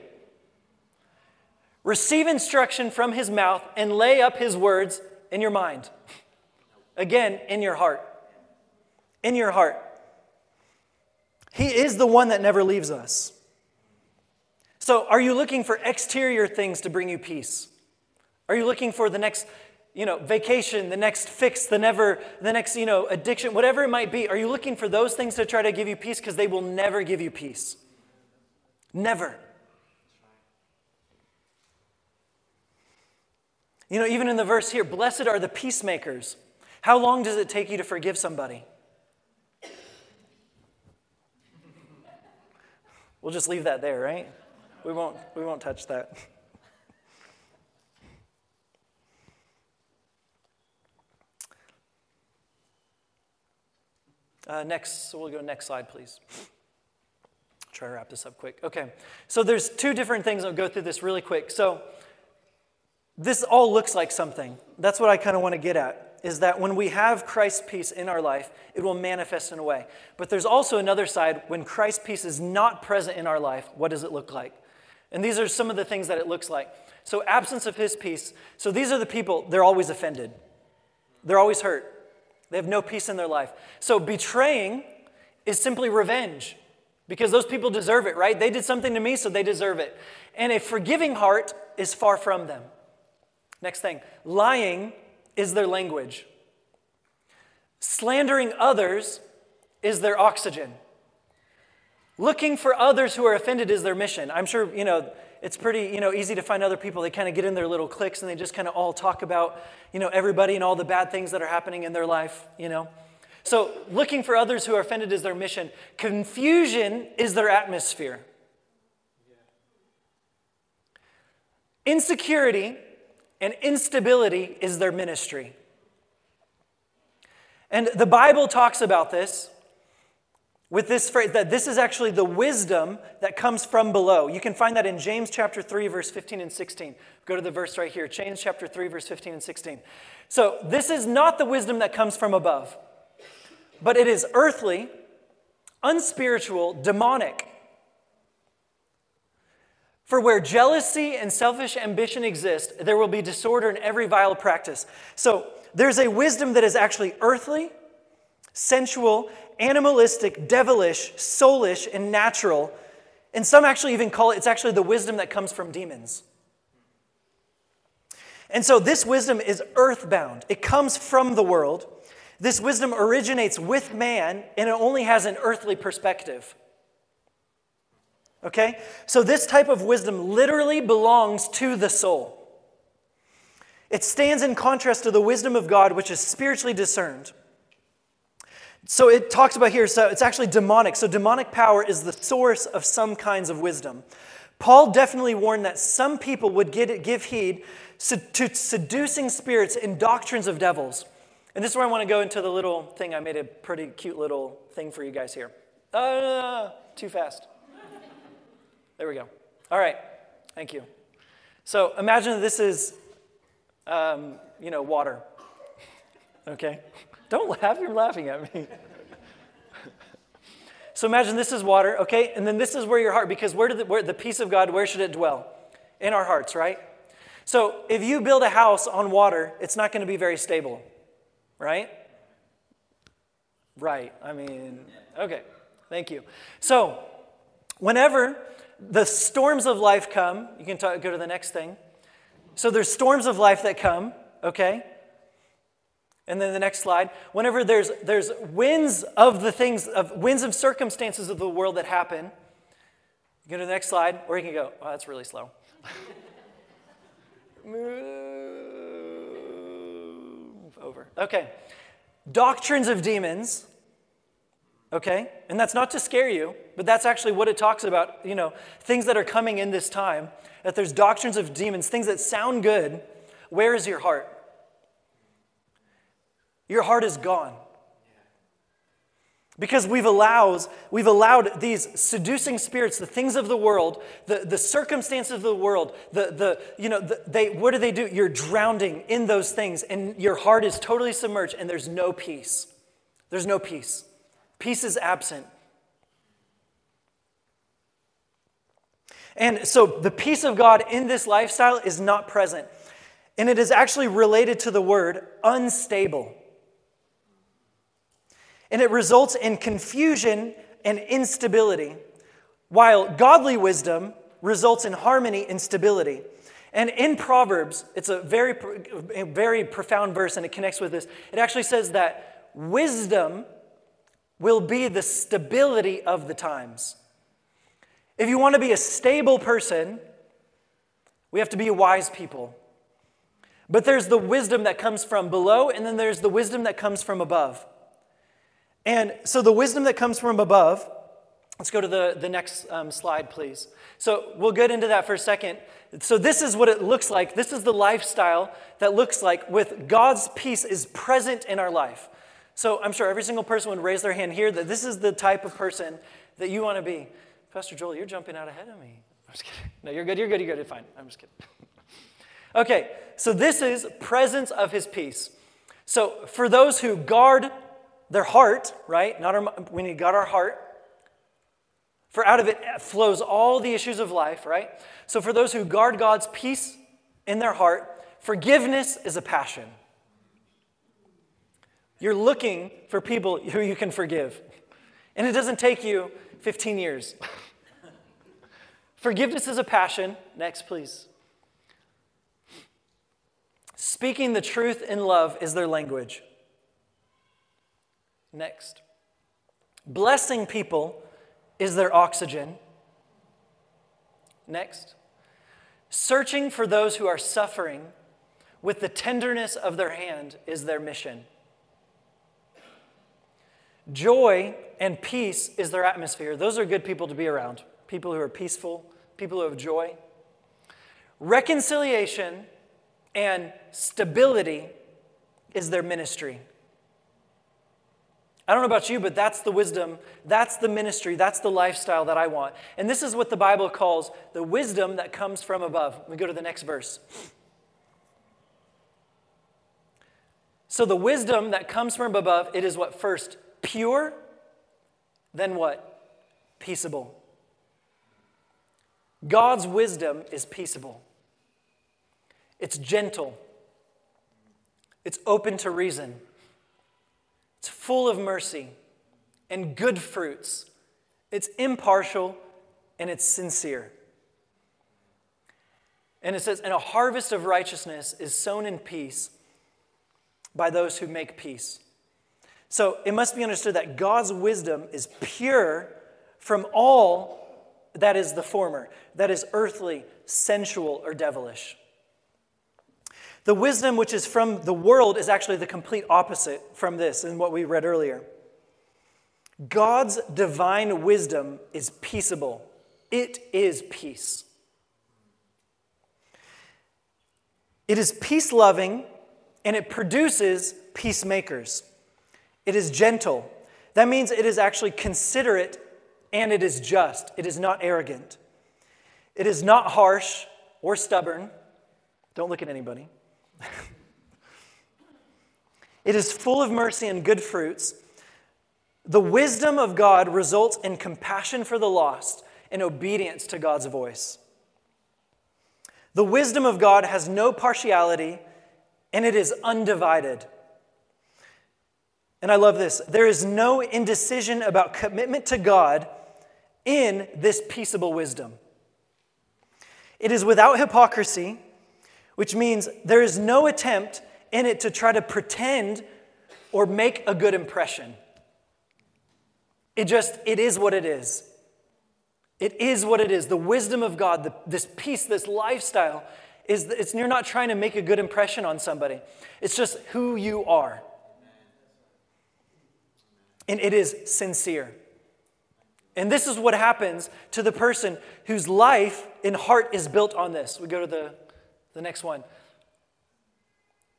Receive instruction from his mouth and lay up his words in your mind. Again, in your heart. In your heart. He is the one that never leaves us. So, are you looking for exterior things to bring you peace? Are you looking for the next, you know, vacation, the next fix, the never, the next, you know, addiction, whatever it might be? Are you looking for those things to try to give you peace because they will never give you peace? Never. You know, even in the verse here, blessed are the peacemakers. How long does it take you to forgive somebody? We'll just leave that there, right? We won't, we won't touch that. Uh, next, so we'll go next slide, please. Try to wrap this up quick. Okay, so there's two different things. I'll go through this really quick. So this all looks like something. That's what I kind of want to get at. Is that when we have Christ's peace in our life, it will manifest in a way. But there's also another side. When Christ's peace is not present in our life, what does it look like? And these are some of the things that it looks like. So, absence of his peace. So, these are the people, they're always offended, they're always hurt, they have no peace in their life. So, betraying is simply revenge because those people deserve it, right? They did something to me, so they deserve it. And a forgiving heart is far from them. Next thing lying is their language, slandering others is their oxygen. Looking for others who are offended is their mission. I'm sure, you know, it's pretty, you know, easy to find other people. They kind of get in their little cliques and they just kind of all talk about, you know, everybody and all the bad things that are happening in their life, you know. So, looking for others who are offended is their mission. Confusion is their atmosphere. Insecurity and instability is their ministry. And the Bible talks about this with this phrase that this is actually the wisdom that comes from below. You can find that in James chapter 3 verse 15 and 16. Go to the verse right here. James chapter 3 verse 15 and 16. So, this is not the wisdom that comes from above. But it is earthly, unspiritual, demonic. For where jealousy and selfish ambition exist, there will be disorder in every vile practice. So, there's a wisdom that is actually earthly, sensual, animalistic, devilish, soulish, and natural. And some actually even call it, it's actually the wisdom that comes from demons. And so this wisdom is earthbound, it comes from the world. This wisdom originates with man, and it only has an earthly perspective. Okay? So this type of wisdom literally belongs to the soul. It stands in contrast to the wisdom of God, which is spiritually discerned. So it talks about here, so it's actually demonic. So demonic power is the source of some kinds of wisdom. Paul definitely warned that some people would get, give heed to seducing spirits and doctrines of devils. And this is where I want to go into the little thing. I made a pretty cute little thing for you guys here. Uh, too fast. There we go. All right. Thank you. So imagine this is, um, you know, water. Okay? Don't laugh, you're laughing at me. <laughs> so imagine this is water, okay? And then this is where your heart, because where did the, where, the peace of God, where should it dwell? In our hearts, right? So if you build a house on water, it's not going to be very stable, right? Right. I mean, okay. Thank you. So whenever the storms of life come, you can talk, go to the next thing. So there's storms of life that come, okay? And then the next slide. Whenever there's, there's winds of the things, of winds of circumstances of the world that happen, you go to the next slide, or you can go, oh, that's really slow. <laughs> Move over. Okay. Doctrines of demons. Okay? And that's not to scare you, but that's actually what it talks about, you know, things that are coming in this time. That there's doctrines of demons, things that sound good. Where is your heart? Your heart is gone. Because we've allowed, we've allowed these seducing spirits, the things of the world, the, the circumstances of the world, the, the, you know, the, they, what do they do? You're drowning in those things, and your heart is totally submerged, and there's no peace. There's no peace. Peace is absent. And so the peace of God in this lifestyle is not present. And it is actually related to the word unstable and it results in confusion and instability, while godly wisdom results in harmony and stability. And in Proverbs, it's a very, very profound verse and it connects with this. It actually says that wisdom will be the stability of the times. If you want to be a stable person, we have to be wise people. But there's the wisdom that comes from below, and then there's the wisdom that comes from above. And so the wisdom that comes from above, let's go to the, the next um, slide, please. So we'll get into that for a second. So this is what it looks like. This is the lifestyle that looks like with God's peace is present in our life. So I'm sure every single person would raise their hand here that this is the type of person that you want to be. Pastor Joel, you're jumping out ahead of me. I'm just kidding. No, you're good, you're good, you're good, you're fine. I'm just kidding. <laughs> okay, so this is presence of his peace. So for those who guard their heart, right? Not our, we need God our heart. For out of it flows all the issues of life, right? So for those who guard God's peace in their heart, forgiveness is a passion. You're looking for people who you can forgive. And it doesn't take you 15 years. Forgiveness is a passion. Next, please. Speaking the truth in love is their language. Next. Blessing people is their oxygen. Next. Searching for those who are suffering with the tenderness of their hand is their mission. Joy and peace is their atmosphere. Those are good people to be around. People who are peaceful, people who have joy. Reconciliation and stability is their ministry. I don't know about you, but that's the wisdom, that's the ministry, that's the lifestyle that I want. And this is what the Bible calls the wisdom that comes from above. We go to the next verse. So, the wisdom that comes from above, it is what first? Pure, then what? Peaceable. God's wisdom is peaceable, it's gentle, it's open to reason. It's full of mercy and good fruits. It's impartial and it's sincere. And it says, and a harvest of righteousness is sown in peace by those who make peace. So it must be understood that God's wisdom is pure from all that is the former, that is earthly, sensual, or devilish. The wisdom which is from the world is actually the complete opposite from this and what we read earlier. God's divine wisdom is peaceable, it is peace. It is peace loving and it produces peacemakers. It is gentle. That means it is actually considerate and it is just. It is not arrogant. It is not harsh or stubborn. Don't look at anybody. <laughs> it is full of mercy and good fruits. The wisdom of God results in compassion for the lost and obedience to God's voice. The wisdom of God has no partiality and it is undivided. And I love this. There is no indecision about commitment to God in this peaceable wisdom. It is without hypocrisy which means there is no attempt in it to try to pretend or make a good impression. It just, it is what it is. It is what it is. The wisdom of God, the, this peace, this lifestyle, is it's, you're not trying to make a good impression on somebody. It's just who you are. And it is sincere. And this is what happens to the person whose life and heart is built on this. We go to the the next one.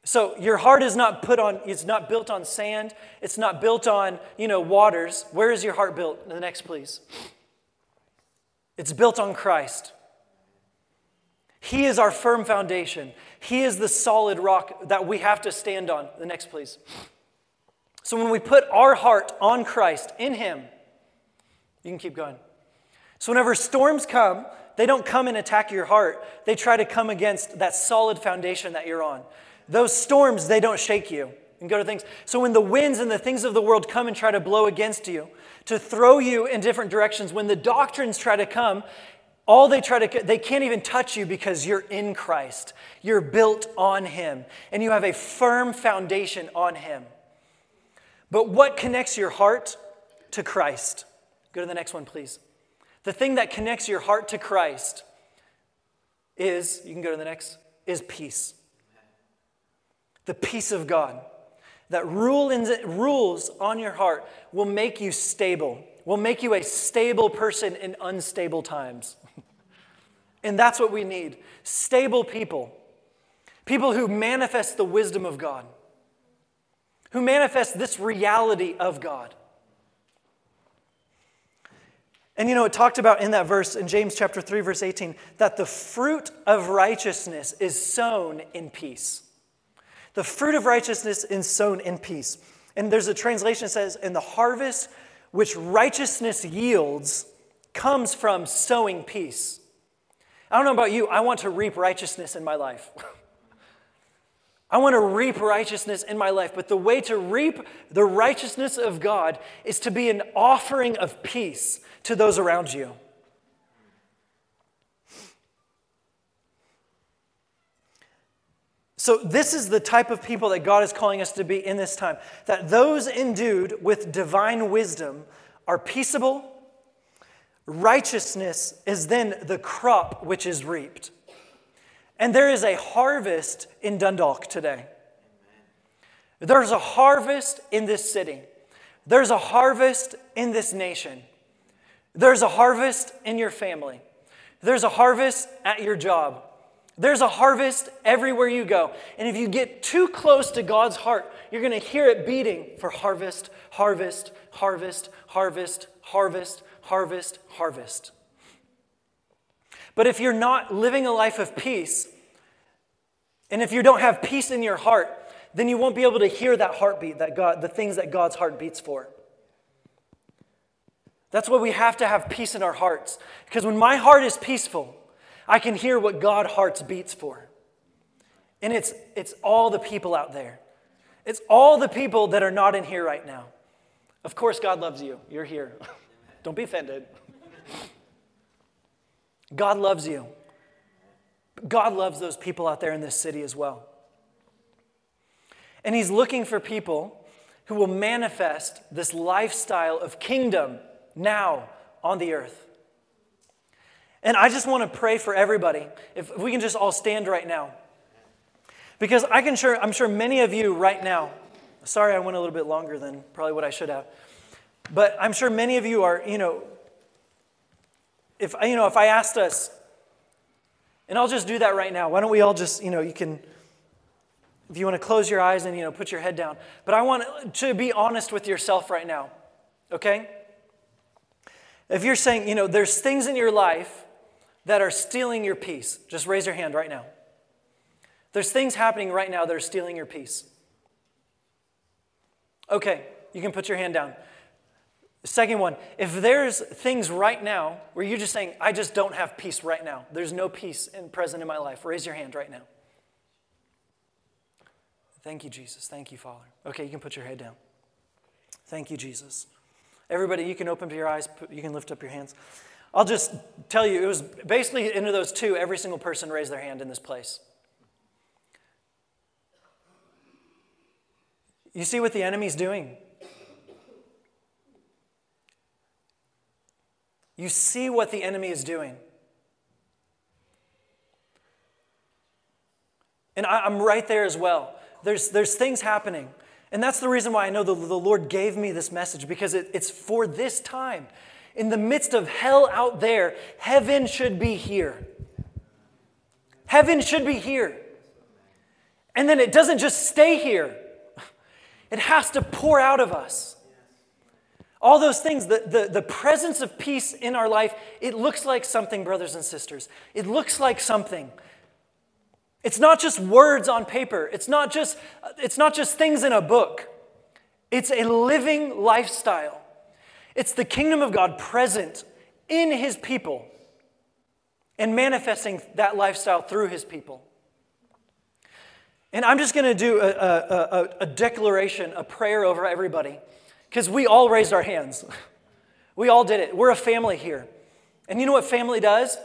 So your heart is not put on, it's not built on sand, it's not built on, you know, waters. Where is your heart built? The next, please. It's built on Christ. He is our firm foundation. He is the solid rock that we have to stand on. The next, please. So when we put our heart on Christ, in Him, you can keep going. So whenever storms come, they don't come and attack your heart. They try to come against that solid foundation that you're on. Those storms, they don't shake you and go to things. So when the winds and the things of the world come and try to blow against you, to throw you in different directions, when the doctrines try to come, all they try to they can't even touch you because you're in Christ. You're built on him and you have a firm foundation on him. But what connects your heart to Christ? Go to the next one, please. The thing that connects your heart to Christ is, you can go to the next, is peace. The peace of God that rule in, rules on your heart will make you stable, will make you a stable person in unstable times. <laughs> and that's what we need stable people, people who manifest the wisdom of God, who manifest this reality of God. And you know, it talked about in that verse in James chapter 3, verse 18, that the fruit of righteousness is sown in peace. The fruit of righteousness is sown in peace. And there's a translation that says, and the harvest which righteousness yields comes from sowing peace. I don't know about you, I want to reap righteousness in my life. <laughs> I want to reap righteousness in my life, but the way to reap the righteousness of God is to be an offering of peace to those around you. So, this is the type of people that God is calling us to be in this time. That those endued with divine wisdom are peaceable. Righteousness is then the crop which is reaped. And there is a harvest in Dundalk today. There's a harvest in this city. There's a harvest in this nation. There's a harvest in your family. There's a harvest at your job. There's a harvest everywhere you go. And if you get too close to God's heart, you're going to hear it beating for harvest, harvest, harvest, harvest, harvest, harvest, harvest. But if you're not living a life of peace, and if you don't have peace in your heart, then you won't be able to hear that heartbeat, that God, the things that God's heart beats for. That's why we have to have peace in our hearts. Because when my heart is peaceful, I can hear what God hearts beats for. And it's, it's all the people out there. It's all the people that are not in here right now. Of course, God loves you. You're here. <laughs> Don't be offended. God loves you. God loves those people out there in this city as well. And He's looking for people who will manifest this lifestyle of kingdom now on the earth. And I just want to pray for everybody. If we can just all stand right now. Because I can sure, I'm sure many of you right now, sorry I went a little bit longer than probably what I should have. But I'm sure many of you are, you know, if you know, if I asked us, and I'll just do that right now. Why don't we all just, you know, you can if you want to close your eyes and you know put your head down. But I want to be honest with yourself right now. Okay? If you're saying, you know, there's things in your life that are stealing your peace? Just raise your hand right now. There's things happening right now that are stealing your peace. Okay, you can put your hand down. Second one, if there's things right now where you're just saying, I just don't have peace right now, there's no peace in, present in my life, raise your hand right now. Thank you, Jesus. Thank you, Father. Okay, you can put your head down. Thank you, Jesus. Everybody, you can open your eyes, you can lift up your hands. I'll just tell you, it was basically into those two, every single person raised their hand in this place. You see what the enemy's doing? You see what the enemy is doing. And I, am right there as well. There's, there's things happening. And that's the reason why I know the, the Lord gave me this message because it, it's for this time. In the midst of hell out there, heaven should be here. Heaven should be here. And then it doesn't just stay here, it has to pour out of us. All those things, the, the, the presence of peace in our life, it looks like something, brothers and sisters. It looks like something. It's not just words on paper. It's not just, it's not just things in a book. It's a living lifestyle. It's the kingdom of God present in his people and manifesting that lifestyle through his people. And I'm just going to do a, a, a, a, declaration, a prayer over everybody, because we all raised our hands. We all did it. We're a family here. And you know what family does?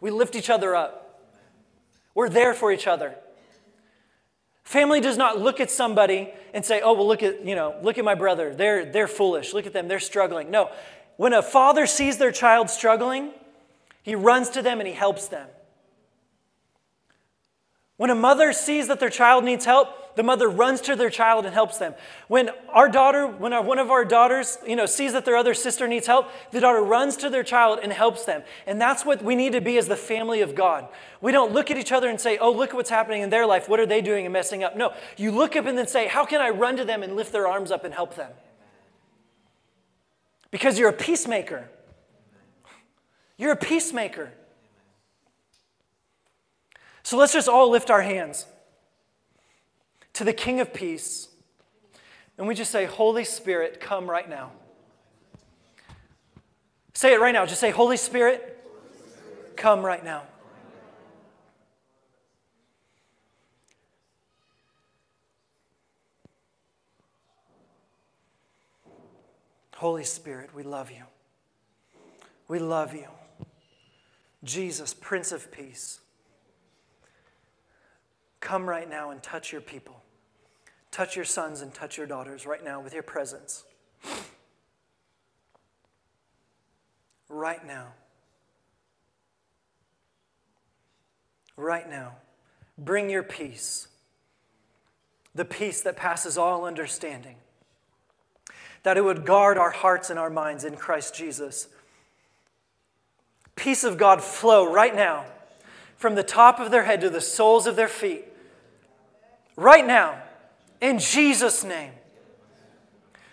We lift each other up, we're there for each other. Family does not look at somebody and say, oh, well, look at, you know, look at my brother. They're, they're foolish. Look at them. They're struggling. No. When a father sees their child struggling, he runs to them and he helps them. When a mother sees that their child needs help, the mother runs to their child and helps them. When our daughter, when our, one of our daughters, you know, sees that their other sister needs help, the daughter runs to their child and helps them. And that's what we need to be as the family of God. We don't look at each other and say, "Oh, look at what's happening in their life. What are they doing and messing up?" No, you look up and then say, "How can I run to them and lift their arms up and help them?" Because you're a peacemaker. You're a peacemaker. So let's just all lift our hands to the King of Peace. And we just say, Holy Spirit, come right now. Say it right now. Just say, Holy Spirit, come right now. Holy Spirit, we love you. We love you. Jesus, Prince of Peace. Come right now and touch your people. Touch your sons and touch your daughters right now with your presence. Right now. Right now. Bring your peace, the peace that passes all understanding, that it would guard our hearts and our minds in Christ Jesus. Peace of God flow right now from the top of their head to the soles of their feet right now, in Jesus' name.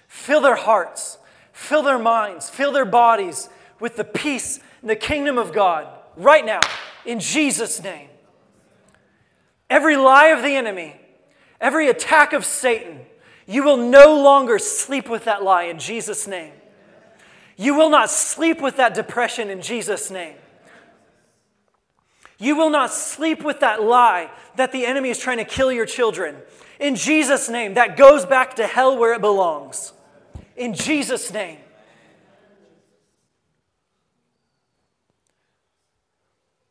Fill their hearts, fill their minds, fill their bodies with the peace and the kingdom of God right now, in Jesus' name. Every lie of the enemy, every attack of Satan, you will no longer sleep with that lie in Jesus' name. You will not sleep with that depression in Jesus' name. You will not sleep with that lie that the enemy is trying to kill your children. In Jesus' name, that goes back to hell where it belongs. In Jesus' name.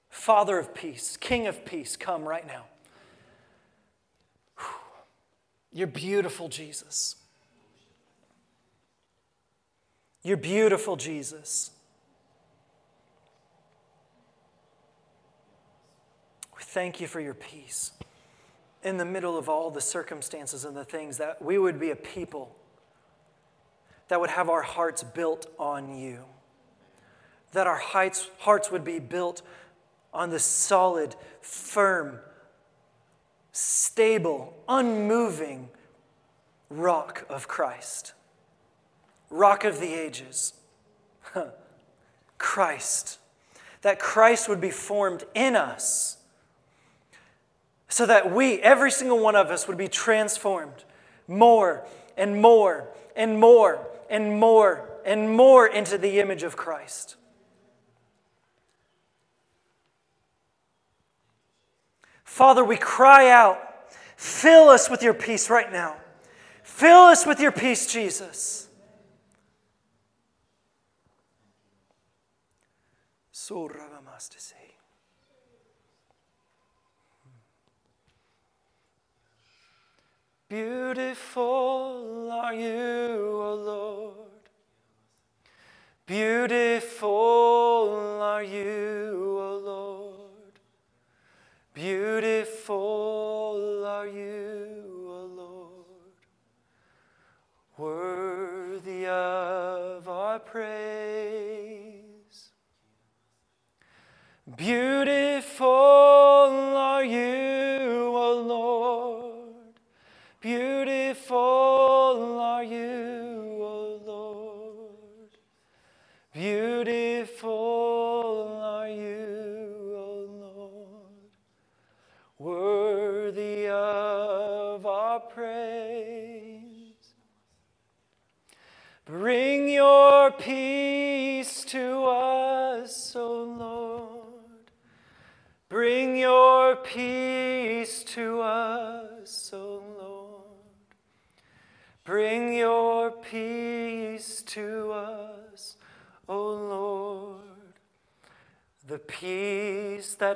Father of peace, King of peace, come right now. You're beautiful, Jesus. You're beautiful, Jesus. We thank you for your peace in the middle of all the circumstances and the things that we would be a people that would have our hearts built on you, that our heights, hearts would be built on the solid, firm, stable, unmoving rock of Christ, rock of the ages, <laughs> Christ, that Christ would be formed in us so that we, every single one of us, would be transformed more and more and more and more and more into the image of Christ. Father, we cry out, fill us with your peace right now. Fill us with your peace, Jesus. So Beautiful are you, O Lord. Beautiful are you, O Lord. Beautiful are you, O Lord. Worthy of our praise. Beautiful are you,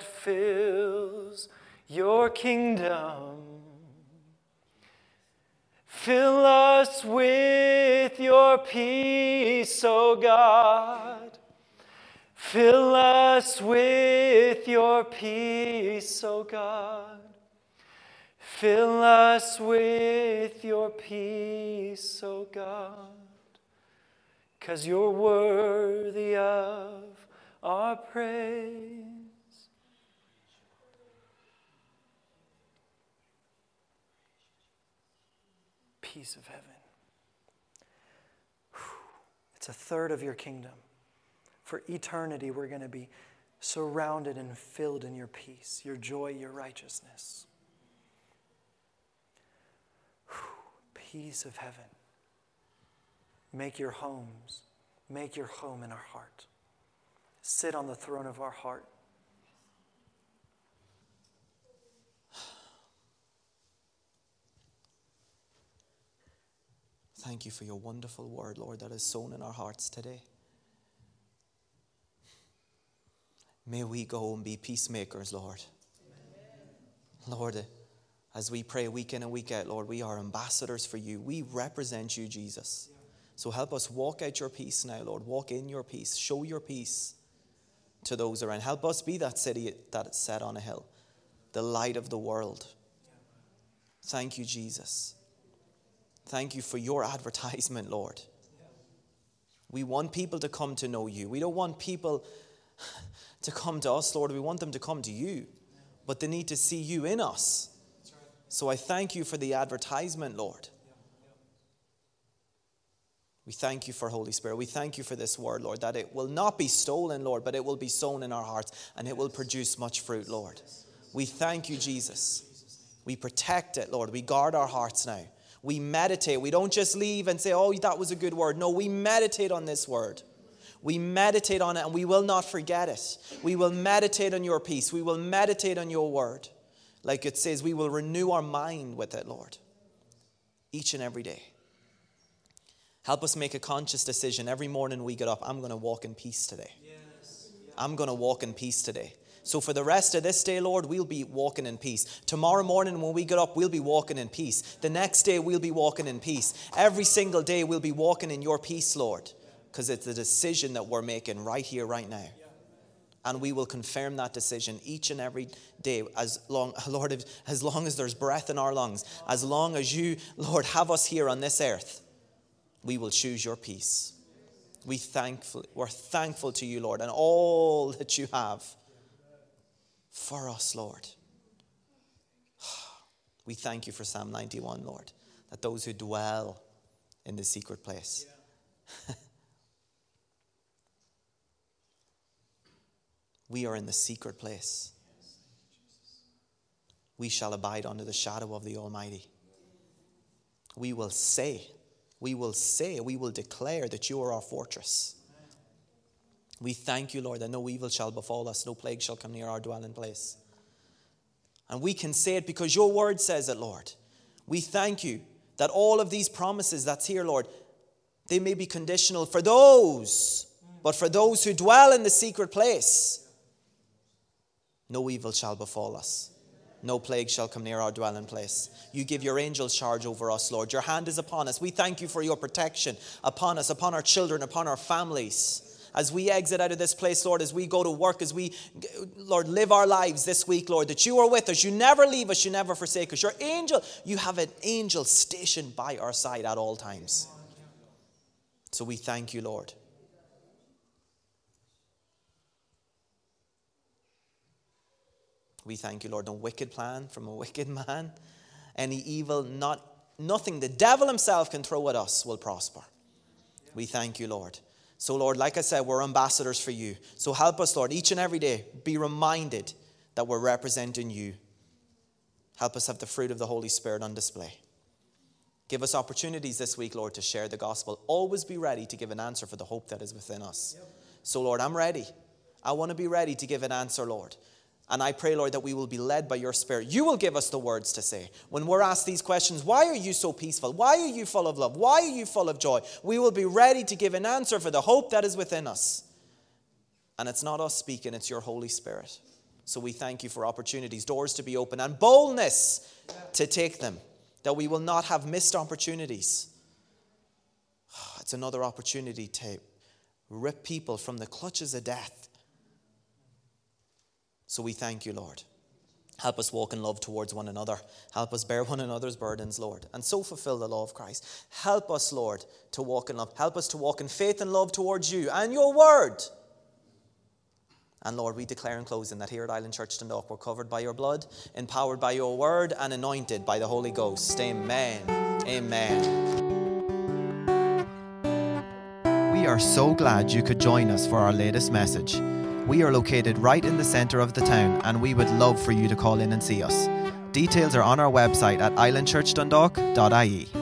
that fills your kingdom. Fill us with your peace, O God. Fill us with your peace, O God. Fill us with your peace, O God. Because you're worthy of our praise. Peace of heaven. It's a third of your kingdom. For eternity, we're going to be surrounded and filled in your peace, your joy, your righteousness. Peace of heaven. Make your homes, make your home in our heart. Sit on the throne of our heart. Thank you for your wonderful word, Lord, that is sown in our hearts today. May we go and be peacemakers, Lord. Amen. Lord, as we pray week in and week out, Lord, we are ambassadors for you. We represent you, Jesus. So help us walk out your peace now, Lord. Walk in your peace. Show your peace to those around. Help us be that city that is set on a hill, the light of the world. Thank you, Jesus. Thank you for your <laughs> advertisement, Lord. We want people to come to know you. We don't want people <laughs> to come to us, Lord. We want them to come to you, but they need to see you in us. So I thank you for the advertisement, Lord. We thank you for Holy Spirit. We thank you for this word, Lord, that it will not be stolen, Lord, but it will be sown in our hearts and it will produce much fruit, Lord. We thank you, Jesus. We protect it, Lord. We guard our hearts now. We meditate. We don't just leave and say, oh, that was a good word. No, we meditate on this word. We meditate on it and we will not forget it. We will meditate on your peace. We will meditate on your word. Like it says, we will renew our mind with it, Lord, each and every day. Help us make a conscious decision every morning we get up. I'm going to walk in peace today. Yes. I'm going to walk in peace today. So for the rest of this day, Lord, we'll be walking in peace. Tomorrow morning when we get up, we'll be walking in peace. The next day, we'll be walking in peace. Every single day, we'll be walking in your peace, Lord, because it's a decision that we're making right here, right now. And we will confirm that decision each and every day, as long, <laughs> Lord, as long as there's breath in our lungs, as long as you, Lord, have us here on this earth we will choose your peace. We thankful, we're thankful to you, Lord, and all that you have for us, Lord. <sighs> We thank you for Psalm 91, Lord, that those who dwell in the secret place. <laughs> we are in the secret place. We shall abide under the shadow of the Almighty. We will say, we will say, we will declare that you are our fortress. We thank you, Lord, that no evil shall befall us, no plague shall come near our dwelling place. And we can say it because your word says it, Lord. We thank you that all of these promises that's here, Lord, they may be conditional for those, but for those who dwell in the secret place, no evil shall befall us no plague shall come near our dwelling place. You give your angels charge over us, Lord. Your hand is upon us. We thank you for your protection upon us, upon our children, upon our families. As we exit out of this place, Lord, as we go to work, as we, Lord, live our lives this week, Lord, that you are with us. You never leave us. You never forsake us. Your angel, you have an angel stationed by our side at all times. So we thank you, Lord. We thank you, Lord. No wicked plan from a <laughs> wicked man, any evil, not nothing the devil himself can throw at us will prosper. We thank you, Lord. So, Lord, like I said, we're ambassadors for you. So help us, Lord, each and every day be reminded that we're representing you. Help us have the fruit of the Holy Spirit on display. Give us opportunities this week, Lord, to share the gospel. Always be ready to give an answer for the hope that is within us. So, Lord, I'm ready. I want to be ready to give an answer, Lord. And I pray, Lord, that we will be led by your Spirit. You will give us the words to say. When we're asked these questions, why are you so peaceful? Why are you full of love? Why are you full of joy? We will be ready to give an answer for the hope that is within us. And it's not us speaking, it's your Holy Spirit. So we thank you for opportunities, doors to be open, and boldness to take them, that we will not have missed opportunities. <sighs> It's another opportunity to rip people from the clutches of death. So we thank you, Lord. Help us walk in love towards one another. Help us bear one another's burdens, Lord, and so fulfill the law of Christ. Help us, Lord, to walk in love. Help us to walk in faith and love towards you and your word. And Lord, we declare in closing that here at Island Church Dundalk we're covered by your blood, empowered by your word, and anointed by the Holy Ghost. Amen. Amen. We are so glad you could join us for our latest message. We are located right in the centre of the town, and we would love for you to call in and see us. Details are on our website at islandchurchdundalk.ie.